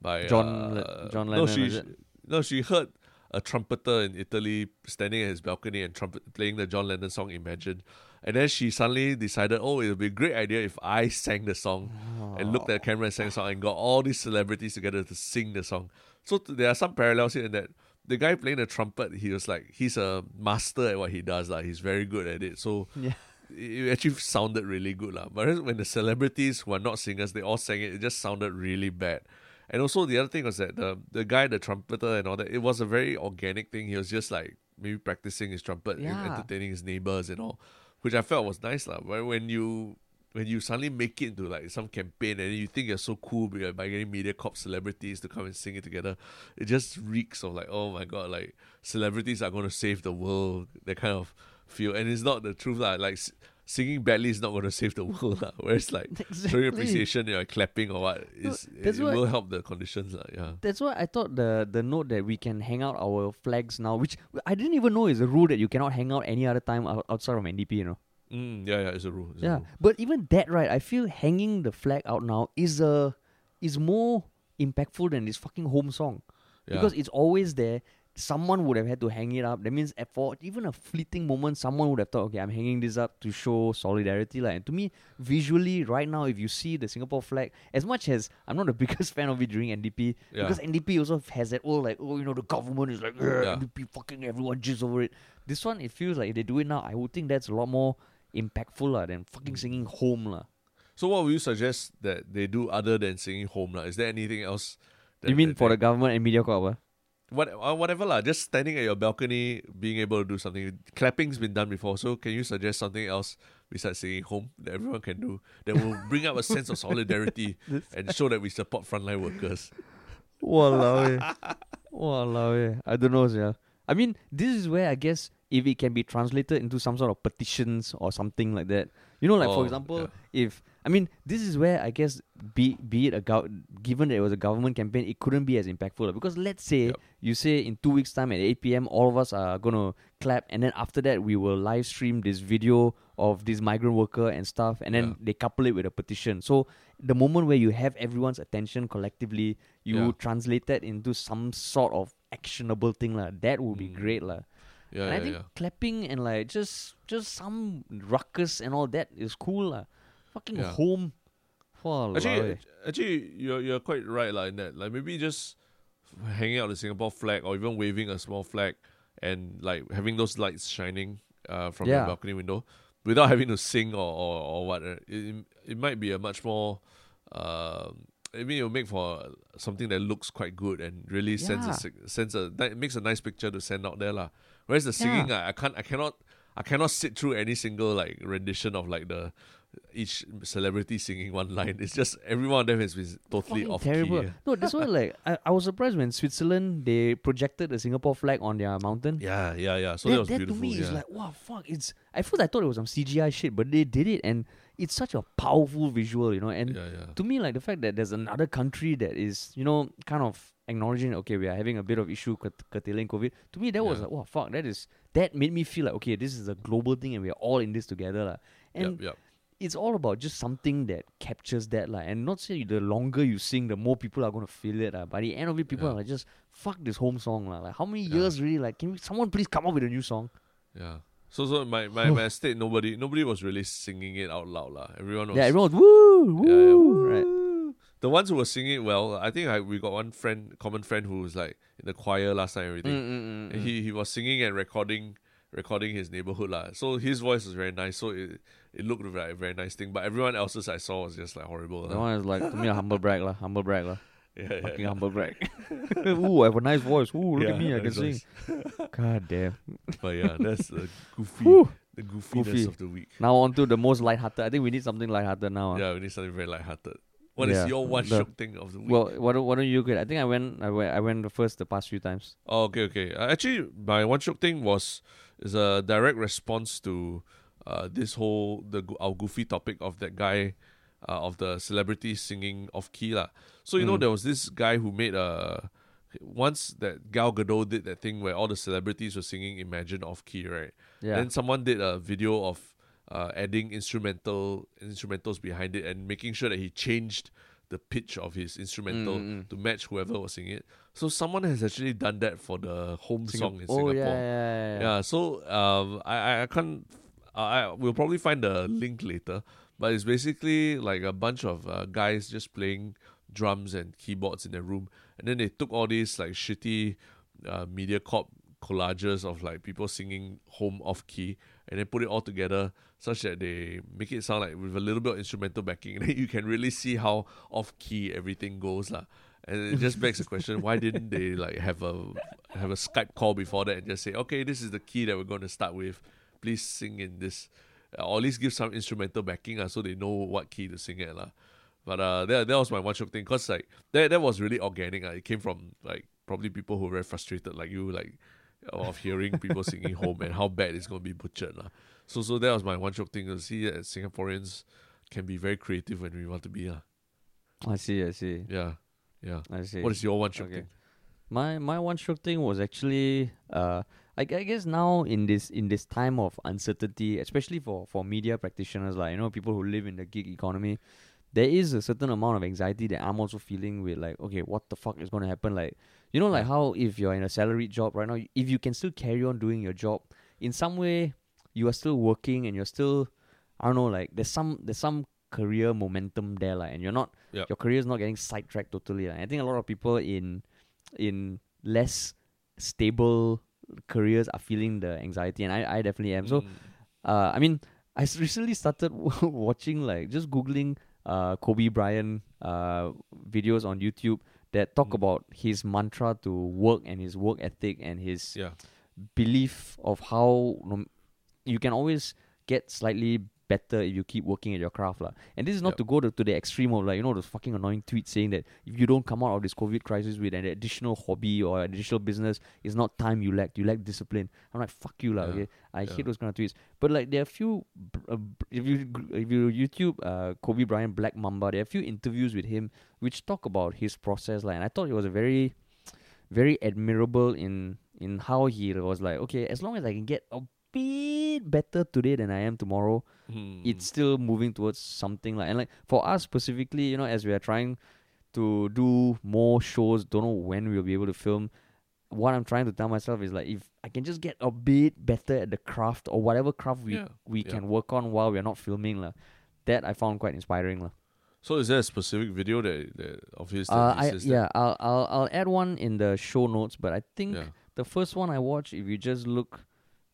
by John uh, John no Lennon, she no she heard a trumpeter in Italy standing at his balcony and trumpet playing the John Lennon song Imagine. And then she suddenly decided, oh, it would be a great idea if I sang the song and looked at the camera and sang the song and got all these celebrities together to sing the song. So t- there are some parallels here in that the guy playing the trumpet, he was like, he's a master at what he does. Like, he's very good at it. So yeah. It actually sounded really good. lah. But when the celebrities who are not singers, they all sang it, it just sounded really bad. And also the other thing was that the the guy, the trumpeter and all that, it was a very organic thing. He was just like maybe practicing his trumpet and entertaining his neighbors and all, which I felt was nice. lah. But when you when you suddenly make it into like some campaign and you think you're so cool by getting MediaCorp celebrities to come and sing it together, it just reeks of like, oh my god, like celebrities are going to save the world, that kind of feel, and it's not the truth lah. Like s- singing badly is not going *laughs* to save the world lah. Whereas like *laughs* showing appreciation, you know, clapping or what is that's it, why- will help the conditions lah. Yeah. That's why I thought the the note that we can hang out our flags now, which I didn't even know is a rule that you cannot hang out any other time outside of NDP. You know. Mm, yeah, yeah, it's a rule. It's a Yeah, rule. but even that, right? I feel hanging the flag out now is a is more impactful than this fucking home song Yeah. because it's always there. Someone would have had to hang it up. That means at- for even a fleeting moment, someone would have thought, okay, I'm hanging this up to show solidarity. Like, and to me, visually, right now, if you see the Singapore flag, as much as I'm not the *laughs* biggest fan of it during NDP, Yeah. because NDP also has that all like, oh, you know, the government is like, Yeah. NDP fucking everyone jizz over it. This one, it feels like if they do it now, I would think that's a lot more impactful lah than fucking mm. singing home lah. So what would you suggest that they do other than singing home lah? Is there anything else? That, You mean that for the government and MediaCorp? Ah? What uh, whatever lah? Just standing at your balcony, being able to do something. Clapping's been done before, so can you suggest something else besides singing home that everyone can do that will bring up a sense of solidarity *laughs* and show that we support frontline workers? Walao eh. Walao eh. I don't know, yeah. I mean, this is where I guess if it can be translated into some sort of petitions or something like that. You know, like Oh, for example, yeah. if I mean, this is where I guess be be it a given that it was a government campaign, it couldn't be as impactful because let's say Yep. you say in two weeks time at eight p.m. all of us are gonna clap, and then after that we will live stream this video of this migrant worker and stuff, and then Yeah. they couple it with a petition. So the moment where you have everyone's attention collectively, you Yeah. translate that into some sort of actionable thing lah. That would be Mm. great lah. Yeah, and I think yeah. clapping and like just just some ruckus and all that is cool lah. Fucking Yeah. home. Walao Actually, actually, you're you're quite right like in that. Like maybe just hanging out the Singapore flag or even waving a small flag and like having those lights shining uh, from Yeah. your balcony window without having to sing or or, or what. uh, It, it might be a much more. Um, I mean, it'll make for something that looks quite good and really sends a Yeah. sig- sends a that makes a nice picture to send out there lah. Whereas the singing, I, I can't, I cannot, I cannot sit through any single like rendition of like the each celebrity singing one line. It's just every one of them has been totally Fucking off terrible. key. No, that's why *laughs* like I, I was surprised when Switzerland they projected the Singapore flag on their mountain. Yeah, yeah, yeah. So that, that, was that beautiful. to me yeah. is like wow fuck it's at first I thought it was some CGI shit but they did it and it's such a powerful visual you know and yeah, yeah. to me like the fact that there's another country that is you know kind of acknowledging okay we are having a bit of issue curt- curtailing covid to me that was like wow fuck that is that made me feel like okay this is a global thing and we are all in this together lah. and yep, yep. It's all about just something that captures that like and not say the longer you sing the more people are going to feel it uh. by the end of it people Yeah. are like just fuck this home song lah. like how many Yeah. years really like can we, someone please come up with a new song Yeah. So so my, my, my estate nobody nobody was really singing it out loud lah. Everyone was yeah everyone was woo Yeah, yeah, woo right. The ones who were singing it well, I think I, we got one friend, common friend, who was like in the choir last time. and Everything. Mm, mm, mm, And mm. he he was singing and recording recording his neighborhood lah. So his voice was very nice. So it it looked like a very nice thing. But everyone else's I saw was just like horrible. that one is like to me a humble brag lah humble brag lah *laughs* Yeah, yeah, fucking yeah. humble brag *laughs* ooh I have a nice voice ooh look Yeah, at me I can sing *laughs* god damn But yeah, that's the goofy, the goofiness Goofy. of the week. now on to the most lighthearted I think we need something lighthearted now ah. Yeah, we need something very lighthearted. What is Yeah, your one the- shiok thing of the week? well why don't, why don't you get I think I went I went I went the first the past few times Oh, okay, okay. Uh, actually, my one shiok thing was is a direct response to uh, this whole the our goofy topic of that guy uh, of the celebrity singing off key lah. So you know Mm. there was this guy who made a once that Gal Gadot did that thing where all the celebrities were singing Imagine off key, right? yeah Then someone did a video of uh, adding instrumental instrumentals behind it and making sure that he changed the pitch of his instrumental Mm, mm, to match whoever was singing it. So someone has actually done that for the home song in oh Singapore. yeah yeah, yeah, Yeah, so um, I I- can't. I I- we'll probably find the link later, but it's basically like a bunch of uh, guys just playing drums and keyboards in their room, and then they took all these like shitty uh, MediaCorp collages of like people singing home off key, and then put it all together such that they make it sound like with a little bit of instrumental backing, and *laughs* then you can really see how off key everything goes lah. And it just begs the question: Why didn't they like have a have a Skype call before that and just say, "Okay, this is the key that we're going to start with. Please sing in this," or at least give some instrumental backing, uh, so they know what key to sing at, lah. But uh, that that was my one shiok thing, cause like that that was really organic. Uh. It came from like probably people who were very frustrated, like you, like of hearing people singing home and how bad it's going to be butchered. lah. So so that was my one shiok thing to see that Singaporeans can be very creative when we want to be. lah. I see, I see, Yeah. Yeah. I see. What is your one shiok Okay. thing? My my one stroke thing was actually uh I, I guess now in this in this time of uncertainty, especially for for media practitioners like you know people who live in the gig economy, there is a certain amount of anxiety that I'm also feeling with like okay what the fuck is going to happen like you know like how if you're in a salaried job right now if you can still carry on doing your job in some way you are still working and you're still I don't know like there's some there's some career momentum there like and you're not Yup. your career is not getting sidetracked totally like. I think a lot of people in in less stable careers are feeling the anxiety and I, I definitely am. So Mm. uh I mean I recently started *laughs* watching like just googling uh Kobe Bryant uh videos on YouTube that talk Mm. about his mantra to work and his work ethic and his yeah. belief of how you can always get slightly better if you keep working at your craft lah. And this is not Yep. to go to, to the extreme of like you know those fucking annoying tweets saying that if you don't come out of this COVID crisis with an additional hobby or additional business, it's not time you lack. You lack discipline. I'm like fuck you lah. Yeah. Okay, I Yeah. hate those kind of tweets. But like there are a few uh, if you if you YouTube uh, Kobe Bryant Black Mamba, there are a few interviews with him which talk about his process like, and I thought it was a very very admirable in in how he was like, okay, as long as I can get a bit better today than I am tomorrow, Mm. it's still moving towards something like and like for us specifically, you know, as we are trying to do more shows, don't know when we'll be able to film. What I'm trying to tell myself is like if I can just get a bit better at the craft or whatever craft we Yeah, we yeah. can work on while we're not filming lah. That I found quite inspiring lah. So is there a specific video that, that of his that Uh, I says that? yeah, I'll I'll I'll add one in the show notes, but I think Yeah. the first one I watched, if you just look,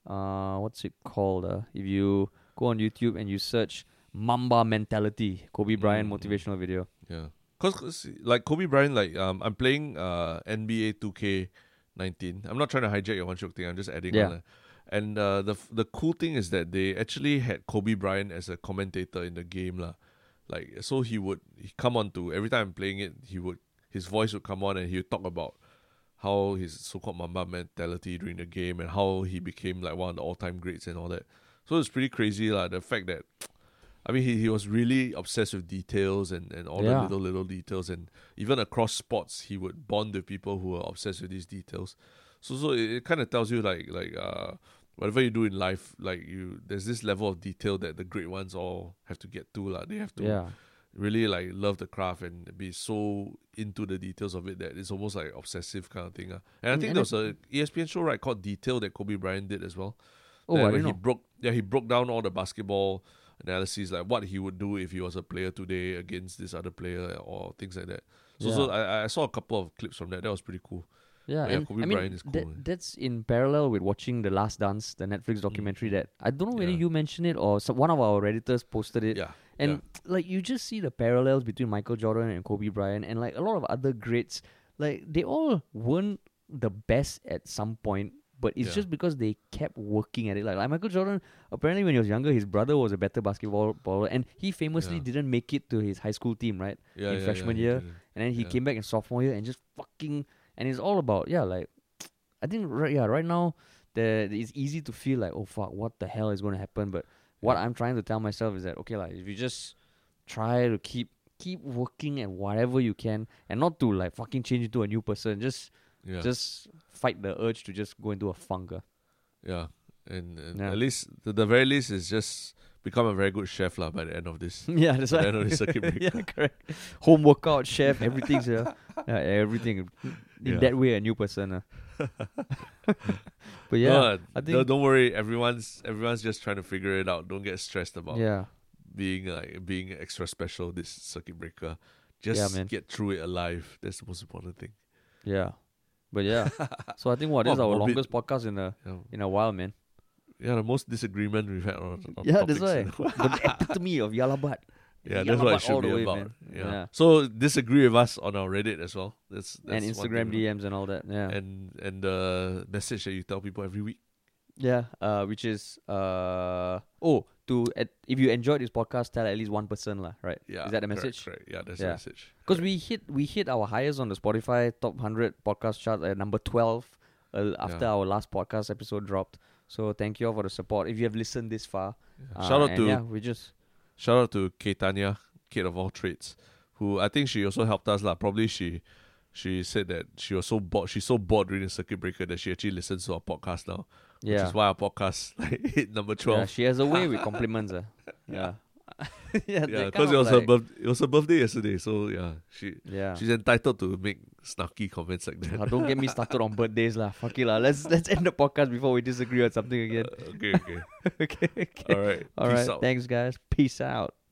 uh, what's it called? Uh, if you go on YouTube and you search Mamba Mentality, Kobe Bryant Mm. motivational video. Yeah, cause, like Kobe Bryant, like um, I'm playing uh NBA 2K19. I'm not trying to hijack your one shiok thing. I'm just adding Yeah. on. uh, And uh, the f- the cool thing is that they actually had Kobe Bryant as a commentator in the game lah. Like so he would he come on to every time I'm playing it, he would his voice would come on and he would talk about how his so-called Mamba mentality during the game and how he became like one of the all-time greats and all that. So it's pretty crazy lah. The fact that I mean, he, he was really obsessed with details and, and all the little little details, and even across sports, he would bond with people who are obsessed with these details. So so it, it kind of tells you like like uh whatever you do in life, like you there's this level of detail that the great ones all have to get to like They have to Yeah, really like love the craft and be so into the details of it that it's almost like obsessive kind of thing. Uh. And I think and there was a ESPN show right called Detail that Kobe Bryant did as well. Oh, That I he know. broke yeah he broke down all the basketball analysis like what he would do if he was a player today against this other player or things like that. So so I, I saw a couple of clips from that. That was pretty cool. yeah, yeah, and Kobe I mean Bryant is cool, that, man. that's in parallel with watching The Last Dance, the Netflix mm. documentary. That I don't know whether Yeah. you mentioned it or some, one of our redditors posted it. Yeah. And like you just see the parallels between Michael Jordan and Kobe Bryant and like a lot of other greats, like they all weren't the best at some point, but it's Yeah. just because they kept working at it. Like, like Michael Jordan, apparently when he was younger, his brother was a better basketball baller, and he famously Yeah. didn't make it to his high school team, right? yeah, in yeah, freshman year. And then he came back in sophomore year and just fucking and it's all about yeah, like *tsk* I think right yeah, right now the it's easy to feel like oh fuck, what the hell is going to happen? But what. I'm trying to tell myself is that okay, like if you just try to keep keep working at whatever you can and not to like fucking change into a new person, just Yeah. just fight the urge to just go into a funk. ah. yeah. And, and Yeah. at least the, the very least is just become a very good chef lah by the end of this. *laughs* yeah, that's At why. the end of the *laughs* circuit breaker. yeah, correct. Home workout, chef, everything's yeah, yeah, everything. In Yeah. that way, a new person. ah. *laughs* but yeah, No, I no, think don't worry. Everyone's everyone's just trying to figure it out. Don't get stressed about yeah, being like being extra special this circuit breaker. Just man. get through it alive. That's the most important thing. yeah. But yeah, *laughs* so I think what is our longest podcast in a Yeah, in a while, man. yeah the most disagreement we've had on, on yeah, that's topics. why the epitome of Yah Lah But. *laughs* yeah, that's what Yah Lah But it should the be way, about. man. Yeah. Yeah. So disagree with us on our Reddit as well. That's, that's and one Instagram thing. DMs and all that. Yeah, And and the message that you tell people every week. yeah. Uh, which is uh oh to at, if you enjoyed this podcast, tell at least one person lah. Right? Yeah. Is that the message? Correct. Yeah, that's Yeah. the message. Because we hit we hit our highest on the Spotify top hundred podcast chart at number twelve uh, after Yeah. our last podcast episode dropped. So thank you all for the support. If you have listened this far, uh, Shout out to yeah, we just shout out to Ketania, Kate of all trades, who I think she also helped us lah. Probably she she said that she was so bored she's so bored during the circuit breaker that she actually listens to our podcast now. Which yeah is why our podcast *laughs* like hit number yeah twelve. she has a way with *laughs* compliments. uh. Yeah, yeah, *laughs* Yeah, because it was her like- birth it was her birthday yesterday, so yeah, she Yeah. she's entitled to make snarky comments like that. Ah, don't get me started on birthdays lah. Fuck it lah. Let's let's end the podcast before we disagree on something again. okay, okay. okay. okay. All right. All right. out. Thanks, guys. Peace out.